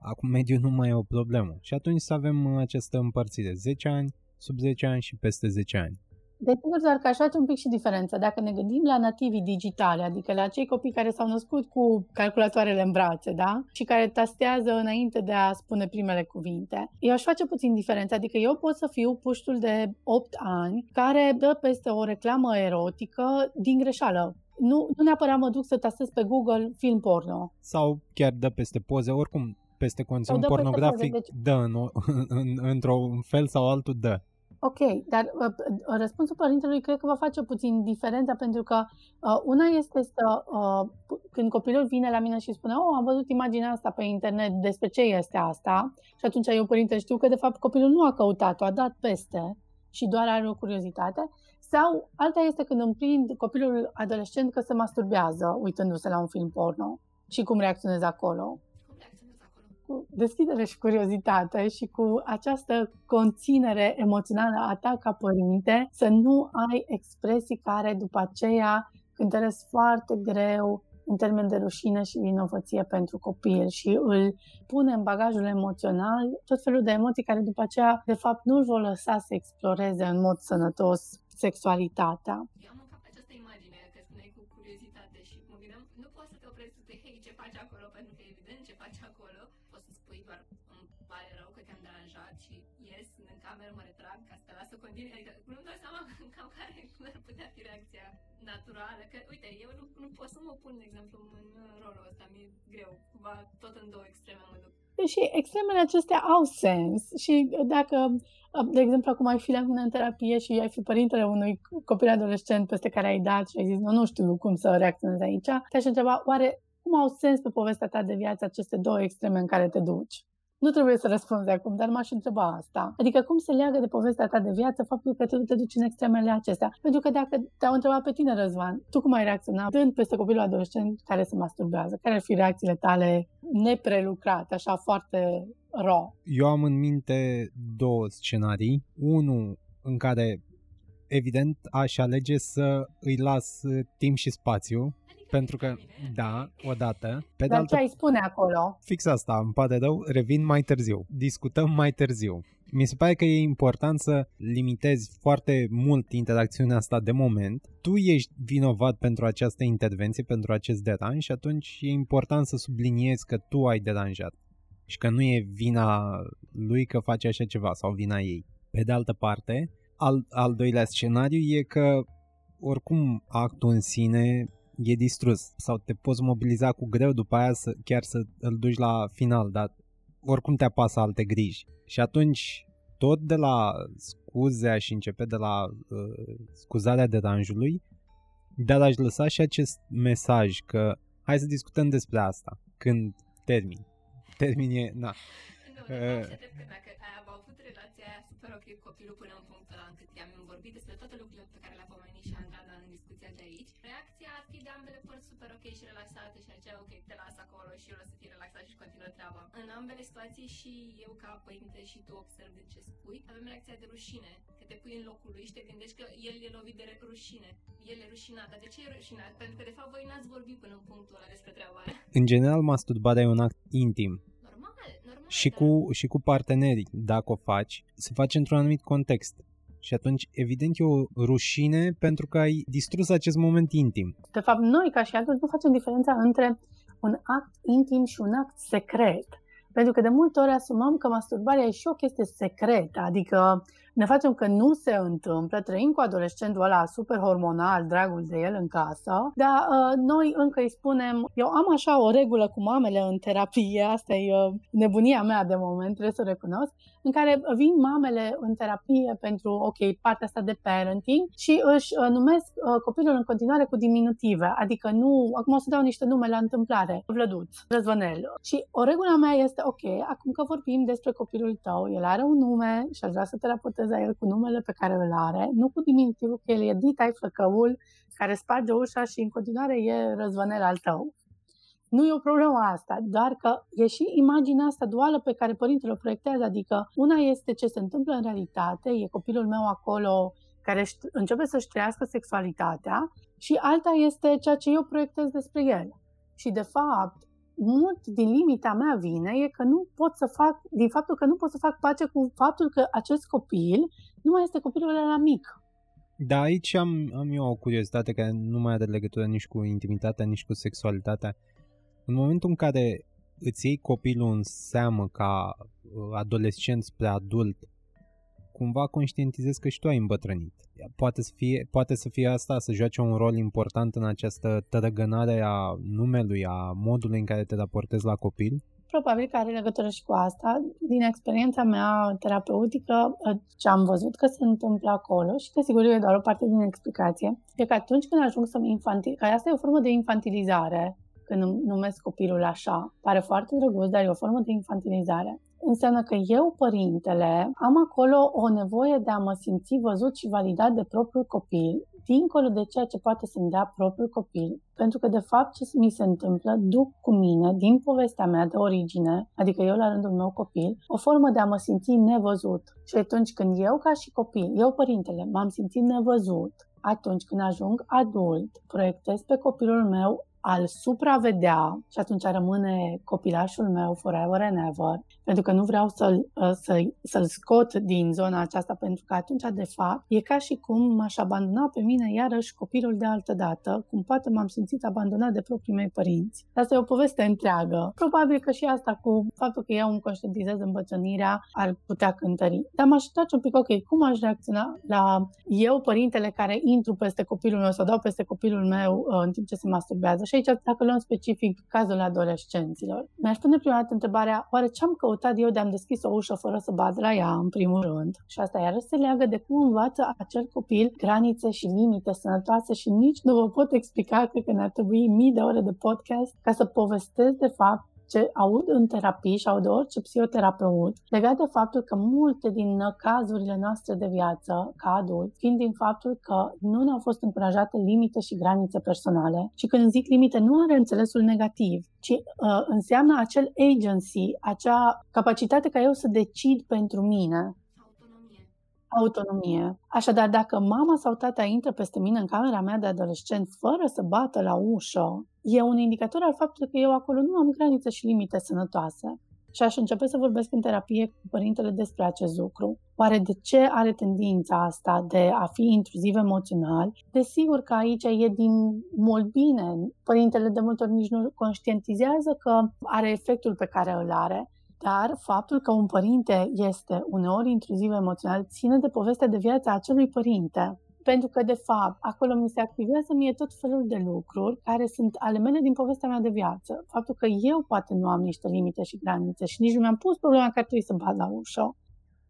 Speaker 3: acum mediu nu mai e o problemă. Și atunci să avem această împărțire, 10 ani, sub 10 ani și peste 10 ani.
Speaker 1: Deci, doar că aș face un pic și diferența. Dacă ne gândim la nativii digitale, adică la cei copii care s-au născut cu calculatoarele în brațe, da? Și care tastează înainte de a spune primele cuvinte, eu aș face puțin diferența. Adică eu pot să fiu puștul de 8 ani care dă peste o reclamă erotică din greșeală nu, nu neapărat mă duc să tastez pe Google film porno.
Speaker 3: Sau chiar dă peste poze, oricum peste conținut pornografic, peste poze, deci... dă în, în, în, într-un fel sau altul, dă.
Speaker 1: Ok, dar uh, uh, răspunsul părintelui cred că va face puțin diferența pentru că uh, una este să, uh, când copilul vine la mine și spune oh, am văzut imaginea asta pe internet, despre ce este asta? Și atunci eu, părinte, știu că de fapt copilul nu a căutat-o, a dat peste și doar are o curiozitate. Sau alta este când îmi prind copilul adolescent că se masturbează uitându-se la un film porno și cum reacționez acolo cu deschidere și curiozitate și cu această conținere emoțională a ta ca părinte, să nu ai expresii care după aceea cântăresc foarte greu în termen de rușine și vinovăție pentru copil și îl pune în bagajul emoțional tot felul de emoții care după aceea de fapt nu îl vor lăsa să exploreze în mod sănătos sexualitatea.
Speaker 2: Continui, adică nu-mi dau seama cam care ar putea fi reacția naturală, că uite, eu nu, nu pot să mă pun, de exemplu, în rolul ăsta, mi-e greu, cumva tot în două extreme mă duc.
Speaker 1: Și extremele acestea au sens și dacă, de exemplu, acum ai fi la mine în terapie și ai fi părintele unui copil adolescent peste care ai dat și ai zis, nu, nu știu cum să reacționezi aici, te-aș întreba, oare cum au sens pe povestea ta de viață aceste două extreme în care te duci? Nu trebuie să răspunzi acum, dar m-aș întreba asta. Adică cum se leagă de povestea ta de viață faptul că tu te duci în extremele acestea? Pentru că dacă te-au întrebat pe tine, Răzvan, tu cum ai reacționat dând peste copilul adolescent care se masturbează? Care ar fi reacțiile tale neprelucrate, așa foarte raw?
Speaker 3: Eu am în minte două scenarii. Unul în care evident aș alege să îi las timp și spațiu pentru că, da, odată.
Speaker 1: Pe Dar altă... ce ai spune acolo?
Speaker 3: Fix asta, îmi pare rău, revin mai târziu. Discutăm mai târziu. Mi se pare că e important să limitezi foarte mult interacțiunea asta de moment. Tu ești vinovat pentru această intervenție, pentru acest deranj și atunci e important să subliniezi că tu ai deranjat și că nu e vina lui că face așa ceva sau vina ei. Pe de altă parte, al, al doilea scenariu e că oricum actul în sine e distrus sau te poți mobiliza cu greu după aia să, chiar să îl duci la final, dar oricum te apasă alte griji. Și atunci tot de la scuzea și începe de la uh, scuzarea deranjului, dar aș lăsa și acest mesaj că hai să discutăm despre asta când termin. Termin e, na.
Speaker 2: Nu, uh, dacă ai avut relația aia super ok copilul până în punctul ăla încât i-am vorbit despre toate lucrurile pe care le-a pomenit și Andrada în discuția de aici, reacția ar fi de ambele părți super ok și relaxate și zicea ok, te las acolo și eu o să fie relaxat și continuă treaba. În ambele situații și eu ca părinte și tu observ de ce spui, avem reacția de rușine, că te pui în locul lui și te gândești că el e lovit de rușine. El e rușinat. Dar de ce e rușinat? Pentru că de fapt voi n-ați vorbit până în punctul ăla despre treaba aia.
Speaker 3: În general, masturbarea e un act intim.
Speaker 2: Normal, normal.
Speaker 3: Și, da. cu, și cu partenerii, dacă o faci, se face într-un anumit context. Și atunci, evident, e o rușine pentru că ai distrus acest moment intim.
Speaker 1: De fapt, noi, ca și adulți, nu facem diferența între un act intim și un act secret. Pentru că de multe ori asumăm că masturbarea e și o chestie secretă, adică ne facem că nu se întâmplă, trăim cu adolescentul ăla super hormonal, dragul de el în casă, dar uh, noi încă îi spunem, eu am așa o regulă cu mamele în terapie, asta e uh, nebunia mea de moment, trebuie să o recunosc, în care vin mamele în terapie pentru, ok, partea asta de parenting și își uh, numesc uh, copilul în continuare cu diminutive, adică nu, acum o să dau niște nume la întâmplare, Vlăduț, Răzvănel. Și o regulă mea este, ok, acum că vorbim despre copilul tău, el are un nume și aș vrea să terapeuteze el cu numele pe care îl are, nu cu diminutivul că el e ditai flăcăul care sparge ușa și în continuare e răzvănel al tău. Nu e o problemă asta, doar că e și imaginea asta duală pe care părintele o proiectează, adică una este ce se întâmplă în realitate, e copilul meu acolo care începe să-și trăiască sexualitatea și alta este ceea ce eu proiectez despre el. Și de fapt, mult din limita mea vine e că nu pot să fac, din faptul că nu pot să fac pace cu faptul că acest copil nu mai este copilul la mic.
Speaker 3: Da, aici am, am eu o curiozitate care nu mai are legătură nici cu intimitatea, nici cu sexualitatea. În momentul în care îți iei copilul în seamă ca uh, adolescent spre adult, cumva conștientizezi că și tu ai îmbătrânit. Poate să fie, poate să fie asta, să joace un rol important în această tărăgănare a numelui, a modului în care te raportezi la copil?
Speaker 1: Probabil că are legătură și cu asta. Din experiența mea terapeutică, ce am văzut că se întâmplă acolo și că sigur e doar o parte din explicație, e că atunci când ajung să mă infantil, că asta e o formă de infantilizare, când numesc copilul așa. Pare foarte drăguț, dar e o formă de infantilizare. Înseamnă că eu, părintele, am acolo o nevoie de a mă simți văzut și validat de propriul copil, dincolo de ceea ce poate să-mi dea propriul copil, pentru că, de fapt, ce mi se întâmplă, duc cu mine, din povestea mea de origine, adică eu la rândul meu copil, o formă de a mă simți nevăzut. Și atunci când eu, ca și copil, eu, părintele, m-am simțit nevăzut, atunci când ajung adult, proiectez pe copilul meu al supravedea și atunci rămâne copilașul meu forever and ever, pentru că nu vreau să-l, ă, să, să-l scot din zona aceasta, pentru că atunci, de fapt, e ca și cum m-aș abandona pe mine iarăși copilul de altă dată, cum poate m-am simțit abandonat de proprii mei părinți. Asta e o poveste întreagă. Probabil că și asta cu faptul că eu îmi conștientizez îmbătrânirea ar putea cântări. Dar m-aș face un pic, ok, cum aș reacționa la eu, părintele, care intru peste copilul meu sau dau peste copilul meu uh, în timp ce se masturbează și aici, dacă luăm specific cazul adolescenților, mi-aș pune prima dată întrebarea, oare ce am căutat eu de am deschis o ușă fără să bat la ea, în primul rând? Și asta iară se leagă de cum învață acel copil granițe și limite sănătoase și nici nu vă pot explica, cred că ne-ar trebui mii de ore de podcast ca să povestesc de fapt ce aud în terapii și aud de orice psihoterapeut legat de faptul că multe din cazurile noastre de viață ca adult vin din faptul că nu ne-au fost încurajate limite și granițe personale și când zic limite nu are înțelesul negativ, ci uh, înseamnă acel agency, acea capacitate ca eu să decid pentru mine autonomie. Așadar, dacă mama sau tata intră peste mine în camera mea de adolescent fără să bată la ușă, e un indicator al faptului că eu acolo nu am granițe și limite sănătoase. Și aș începe să vorbesc în terapie cu părintele despre acest lucru. Oare de ce are tendința asta de a fi intruziv emoțional? Desigur că aici e din mult bine. Părintele de multe ori nici nu conștientizează că are efectul pe care îl are dar faptul că un părinte este uneori intruziv emoțional ține de povestea de viață a acelui părinte. Pentru că, de fapt, acolo mi se activează mie tot felul de lucruri care sunt ale mele din povestea mea de viață. Faptul că eu poate nu am niște limite și granițe și nici nu mi-am pus problema că ar trebui să bat la ușă.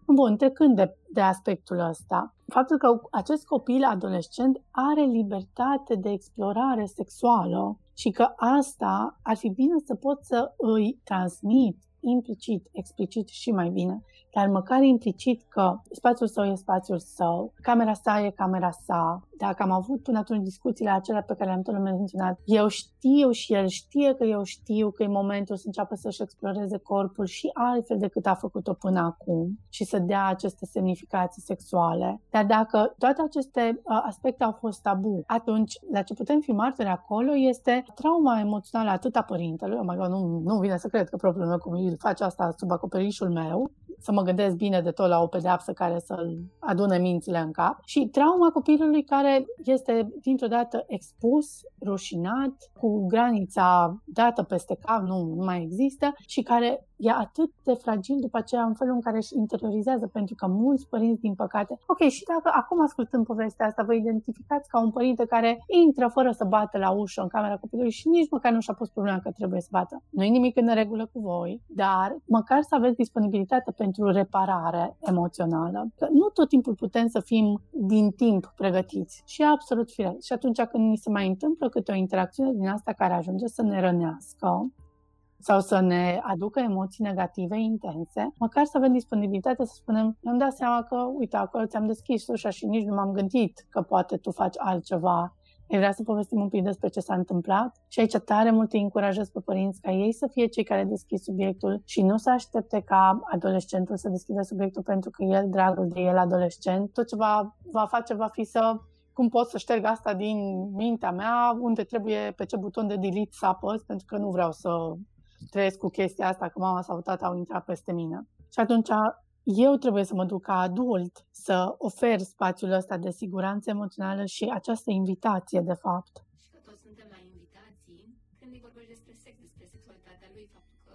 Speaker 1: Bun, trecând de, de aspectul ăsta, faptul că acest copil adolescent are libertate de explorare sexuală și că asta ar fi bine să pot să îi transmit implicit, explicit și mai bine, dar măcar implicit că spațiul său e spațiul său, camera sa e camera sa, dacă am avut până atunci discuțiile acelea pe care le-am tot menționat, eu știu și el știe că eu știu că e momentul să înceapă să-și exploreze corpul și altfel decât a făcut-o până acum și să dea aceste semnificații sexuale. Dar dacă toate aceste aspecte au fost tabu, atunci la ce putem fi martori acolo este trauma emoțională atât a părintelui, oh my God, nu, nu vine să cred că propriul meu copil face asta sub acoperișul meu, să mă gândesc bine de tot la o pedeapsă care să-l adune mințile în cap. Și trauma copilului care este dintr-o dată expus, rușinat, cu granița dată peste cap, nu, nu mai există, și care e atât de fragil după aceea în felul în care își interiorizează, pentru că mulți părinți, din păcate, ok, și dacă acum ascultând povestea asta, vă identificați ca un părinte care intră fără să bată la ușă în camera copilului și nici măcar nu și-a pus problema că trebuie să bată. Nu e nimic în regulă cu voi, dar măcar să aveți disponibilitate pentru reparare emoțională. Că nu tot timpul putem să fim din timp pregătiți și e absolut firesc. Și atunci când ni se mai întâmplă câte o interacțiune din asta care ajunge să ne rănească, sau să ne aducă emoții negative intense, măcar să avem disponibilitate să spunem, mi-am dat seama că, uite, acolo ți-am deschis ușa și nici nu m-am gândit că poate tu faci altceva. E vrea să povestim un pic despre ce s-a întâmplat și aici tare mult îi încurajez pe părinți ca ei să fie cei care deschid subiectul și nu să aștepte ca adolescentul să deschidă subiectul pentru că el, dragul de el adolescent, tot ce va, va face va fi să cum pot să șterg asta din mintea mea, unde trebuie, pe ce buton de delete să apăs, pentru că nu vreau să trăiesc cu chestia asta că mama sau tata au intrat peste mine. Și atunci eu trebuie să mă duc ca adult să ofer spațiul ăsta de siguranță emoțională și această invitație, de fapt.
Speaker 2: Și că toți suntem la invitații când îi vorbești despre sex, despre sexualitatea lui, faptul că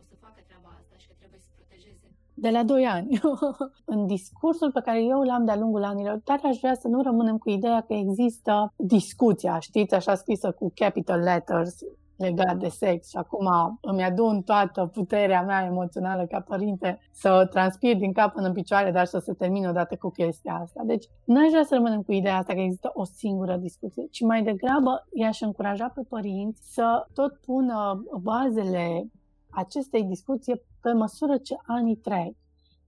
Speaker 2: o să facă treaba asta și că trebuie să protejeze.
Speaker 1: De la 2 ani. în discursul pe care eu l-am de-a lungul anilor, tare aș vrea să nu rămânem cu ideea că există discuția, știți, așa scrisă cu capital letters, legat de sex și acum îmi adun toată puterea mea emoțională ca părinte să transpir din cap până în picioare, dar să se termine odată cu chestia asta. Deci nu aș vrea să rămânem cu ideea asta că există o singură discuție, ci mai degrabă i-aș încuraja pe părinți să tot pună bazele acestei discuții pe măsură ce anii trec.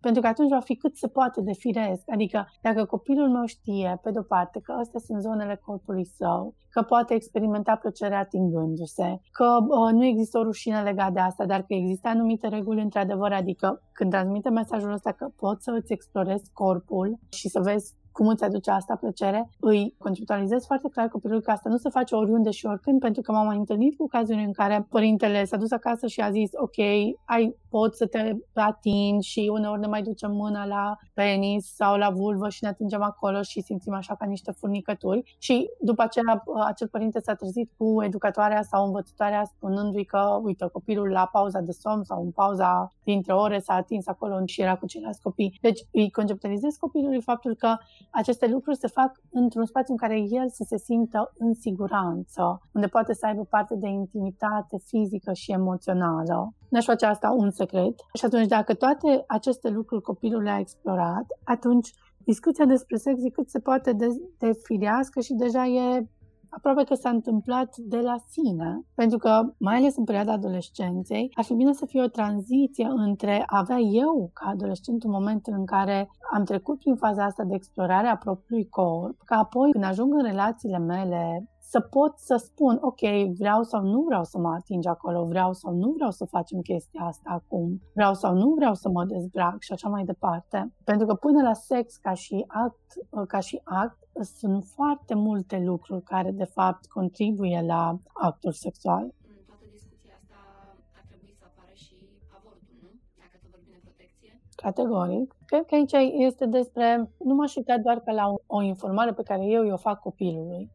Speaker 1: Pentru că atunci va fi cât se poate de firesc. Adică dacă copilul meu știe, pe de-o parte, că astea sunt zonele corpului său, că poate experimenta plăcerea atingându-se, că uh, nu există o rușine legată de asta, dar că există anumite reguli într-adevăr, adică când transmite mesajul ăsta că poți să îți explorezi corpul și să vezi cum îți aduce asta plăcere, îi conceptualizezi foarte clar copilul că asta nu se face oriunde și oricând, pentru că m-am mai întâlnit cu cazuri în care părintele s-a dus acasă și a zis, ok, ai, pot să te atingi și uneori ne mai ducem mâna la penis sau la vulvă și ne atingem acolo și simțim așa ca niște furnicături și după aceea acel părinte s-a trezit cu educatoarea sau învățătoarea spunându-i că, uite, copilul la pauza de somn sau în pauza dintre ore s-a atins acolo și era cu ceilalți copii. Deci îi conceptualizez copilului faptul că aceste lucruri se fac într-un spațiu în care el să se simtă în siguranță, unde poate să aibă parte de intimitate fizică și emoțională. Nu aș face asta un secret. Și atunci, dacă toate aceste lucruri copilul le-a explorat, atunci discuția despre sex e cât se poate de, de firească și deja e aproape că s-a întâmplat de la sine, pentru că, mai ales în perioada adolescenței, ar fi bine să fie o tranziție între a avea eu, ca adolescent, un moment în care am trecut prin faza asta de explorare a propriului corp, ca apoi, când ajung în relațiile mele să pot să spun, ok, vreau sau nu vreau să mă ating acolo, vreau sau nu vreau să facem chestia asta acum, vreau sau nu vreau să mă dezbrac și așa mai departe. Pentru că până la sex ca și act, ca și act sunt foarte multe lucruri care de fapt contribuie la actul sexual.
Speaker 2: În toată discuția asta ar trebui să apară și avortul, nu? Dacă tot vorbim de protecție.
Speaker 1: Categoric. Cred că aici este despre, nu m-aș uita doar ca la o, o informare pe care eu o fac copilului,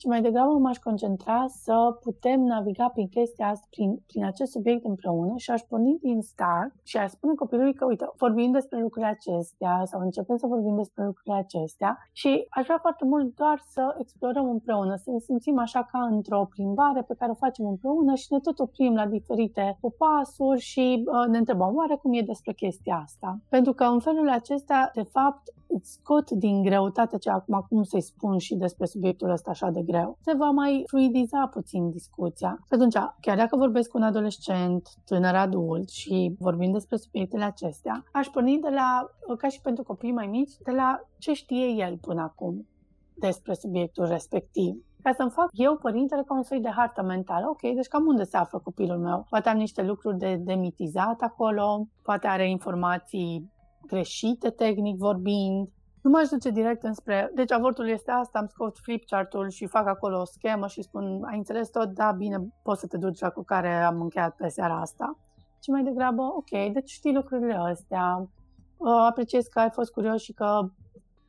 Speaker 1: ci mai degrabă m-aș concentra să putem naviga prin chestia asta, prin, prin acest subiect împreună și aș porni din start și aș spune copilului că, uite, vorbim despre lucrurile acestea sau începem să vorbim despre lucrurile acestea și aș vrea foarte mult doar să explorăm împreună, să ne simțim așa ca într-o plimbare pe care o facem împreună și ne tot oprim la diferite popasuri și uh, ne întrebăm oare cum e despre chestia asta. Pentru că în felul acesta, de fapt, îți scot din greutate ce acum cum să-i spun și despre subiectul ăsta așa de greu. Se va mai fluidiza puțin discuția. Și atunci, chiar dacă vorbesc cu un adolescent, tânăr adult și vorbim despre subiectele acestea, aș porni de la, ca și pentru copii mai mici, de la ce știe el până acum despre subiectul respectiv ca să-mi fac eu, părintele, ca un soi de hartă mentală. Ok, deci cam unde se află copilul meu? Poate am niște lucruri de demitizat acolo, poate are informații greșite tehnic vorbind. Nu m-aș duce direct înspre, deci avortul este asta, am scos flipchart-ul și fac acolo o schemă și spun, ai înțeles tot? Da, bine, poți să te duci la cu care am încheiat pe seara asta. ci mai degrabă, ok, deci știi lucrurile astea, apreciez că ai fost curios și că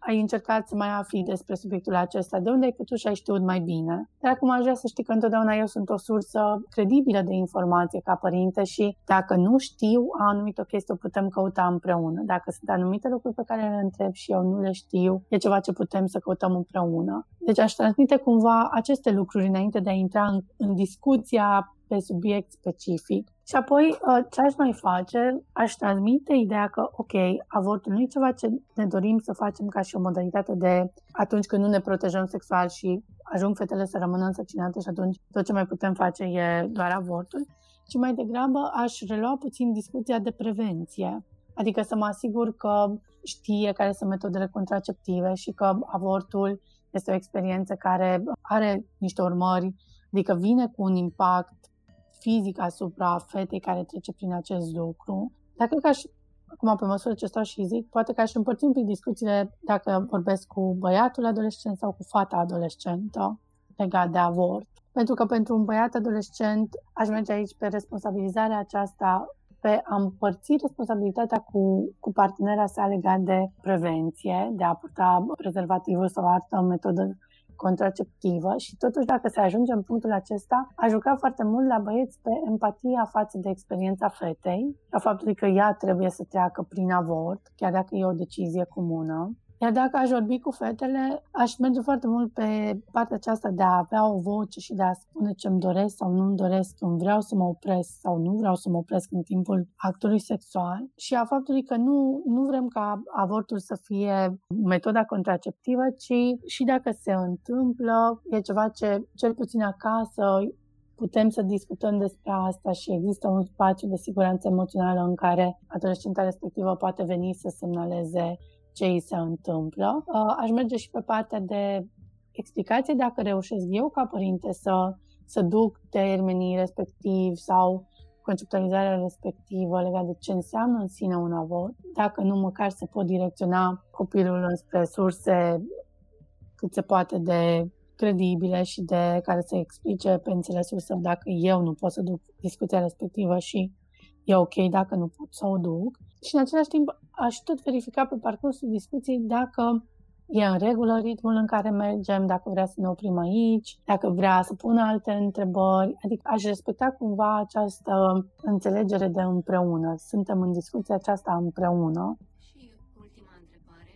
Speaker 1: ai încercat să mai afli despre subiectul acesta, de unde ai putut și ai știut mai bine. Dar acum aș vrea să știi că întotdeauna eu sunt o sursă credibilă de informație ca părinte și dacă nu știu anumită chestie, o putem căuta împreună. Dacă sunt anumite lucruri pe care le întreb și eu nu le știu, e ceva ce putem să căutăm împreună. Deci aș transmite cumva aceste lucruri înainte de a intra în, în discuția pe subiect specific. Și apoi, uh, ce aș mai face? Aș transmite ideea că, ok, avortul nu e ceva ce ne dorim să facem ca și o modalitate de atunci când nu ne protejăm sexual și ajung fetele să rămână însăcinate și atunci tot ce mai putem face e doar avortul, ci mai degrabă aș relua puțin discuția de prevenție. Adică să mă asigur că știe care sunt metodele contraceptive și că avortul este o experiență care are niște urmări, adică vine cu un impact fizic asupra fetei care trece prin acest lucru. Dar cred că aș, acum pe măsură ce stau și zic, poate că aș împărți un pic discuțiile dacă vorbesc cu băiatul adolescent sau cu fata adolescentă legat de avort. Pentru că pentru un băiat adolescent aș merge aici pe responsabilizarea aceasta pe a împărți responsabilitatea cu, cu partenera sa legat de prevenție, de a purta prezervativul sau altă metodă contraceptivă și totuși dacă se ajunge în punctul acesta, a jucat foarte mult la băieți pe empatia față de experiența fetei, la faptul că ea trebuie să treacă prin avort, chiar dacă e o decizie comună. Iar dacă aș vorbi cu fetele, aș merge foarte mult pe partea aceasta de a avea o voce și de a spune ce îmi doresc sau nu îmi doresc, când vreau să mă opresc sau nu vreau să mă opresc în timpul actului sexual și a faptului că nu, nu vrem ca avortul să fie metoda contraceptivă, ci și dacă se întâmplă, e ceva ce cel puțin acasă putem să discutăm despre asta și există un spațiu de siguranță emoțională în care adolescenta respectivă poate veni să semnaleze ce îi se întâmplă. Uh, aș merge și pe partea de explicație dacă reușesc eu ca părinte să, să duc termenii respectiv sau conceptualizarea respectivă legat de ce înseamnă în sine un avort, dacă nu măcar să pot direcționa copilul înspre surse cât se poate de credibile și de care să explice pe înțelesul său dacă eu nu pot să duc discuția respectivă și e ok dacă nu pot să o duc. Și în același timp aș tot verifica pe parcursul discuției dacă e în regulă ritmul în care mergem, dacă vrea să ne oprim aici, dacă vrea să pună alte întrebări. Adică aș respecta cumva această înțelegere de împreună. Suntem în discuția aceasta împreună.
Speaker 2: Și ultima întrebare.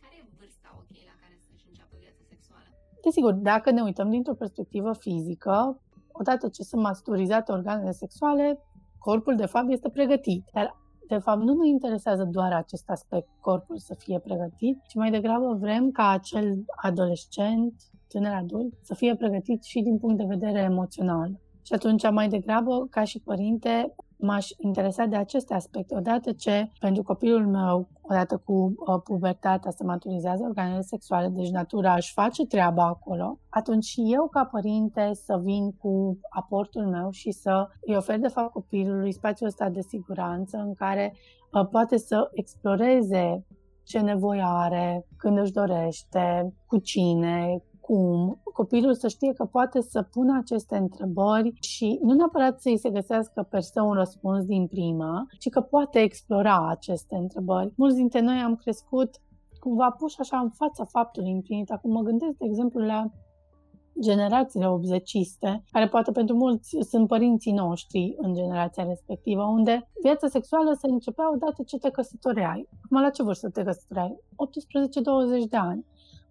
Speaker 2: Care e vârsta ok la care să-și înceapă viața sexuală?
Speaker 1: Desigur, dacă ne uităm dintr-o perspectivă fizică, odată ce sunt masturizate organele sexuale, corpul de fapt este pregătit. Dar de fapt, nu mă interesează doar acest aspect, corpul să fie pregătit, ci mai degrabă vrem ca acel adolescent, tânăr adult, să fie pregătit și din punct de vedere emoțional. Și atunci, mai degrabă, ca și părinte, m-aș interesa de aceste aspecte. Odată ce, pentru copilul meu, odată cu uh, pubertatea se maturizează organele sexuale, deci natura își face treaba acolo, atunci și eu ca părinte să vin cu aportul meu și să îi ofer de fapt copilului spațiul ăsta de siguranță în care uh, poate să exploreze ce nevoie are, când își dorește, cu cine, cum copilul să știe că poate să pună aceste întrebări și nu neapărat să-i se găsească per se un răspuns din prima, ci că poate explora aceste întrebări. Mulți dintre noi am crescut cumva puși așa în fața faptului împlinit. Acum mă gândesc, de exemplu, la generațiile obzeciste, care poate pentru mulți sunt părinții noștri în generația respectivă, unde viața sexuală se începea odată ce te căsătoreai. Acum, la ce vârstă te căsătoreai? 18-20 de ani.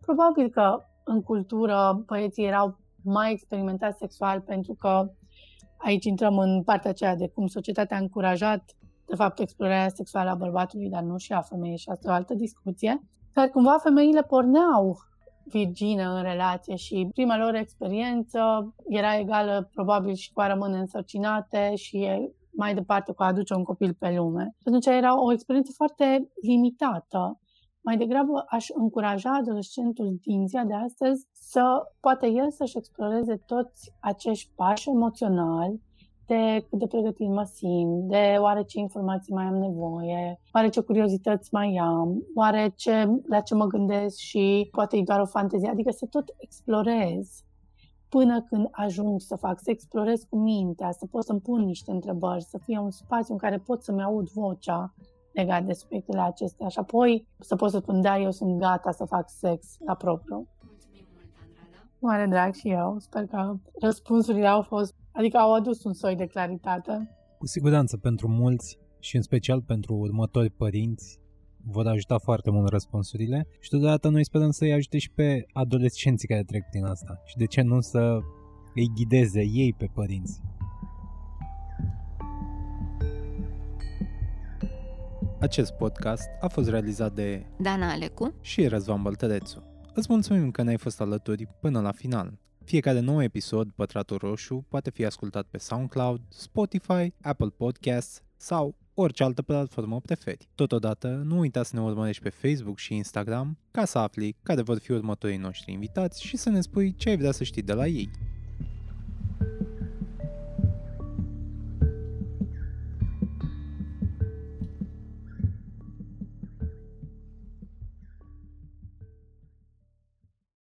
Speaker 1: Probabil că în cultură băieții erau mai experimentați sexual pentru că aici intrăm în partea aceea de cum societatea a încurajat de fapt explorarea sexuală a bărbatului, dar nu și a femeii și asta e o altă discuție. Dar cumva femeile porneau virgine în relație și prima lor experiență era egală probabil și cu a rămâne însărcinate și mai departe cu a aduce un copil pe lume. Atunci era o experiență foarte limitată mai degrabă aș încuraja adolescentul din ziua de astăzi să poate el să-și exploreze toți acești pași emoționali de cât de pregătit mă simt, de oare ce informații mai am nevoie, oare ce curiozități mai am, oare ce, la ce mă gândesc și poate e doar o fantezie, adică să tot explorez până când ajung să fac, să explorez cu mintea, să pot să-mi pun niște întrebări, să fie un spațiu în care pot să-mi aud vocea legat de subiectele acestea și apoi să pot să spun, da, eu sunt gata să fac sex la propriu.
Speaker 2: Mulțumim mult, Andrada.
Speaker 1: Mare drag și eu. Sper că răspunsurile au fost, adică au adus un soi de claritate.
Speaker 3: Cu siguranță pentru mulți și în special pentru următori părinți vor ajuta foarte mult răspunsurile și totodată noi sperăm să-i ajute și pe adolescenții care trec prin asta și de ce nu să îi ghideze ei pe părinți. Acest podcast a fost realizat de
Speaker 2: Dana Alecu
Speaker 3: și Răzvan Băltărețu. Îți mulțumim că ne-ai fost alături până la final. Fiecare nou episod, Pătratul Roșu, poate fi ascultat pe SoundCloud, Spotify, Apple Podcasts sau orice altă platformă preferi. Totodată, nu uita să ne urmărești pe Facebook și Instagram ca să afli care vor fi următorii noștri invitați și să ne spui ce ai vrea să știi de la ei.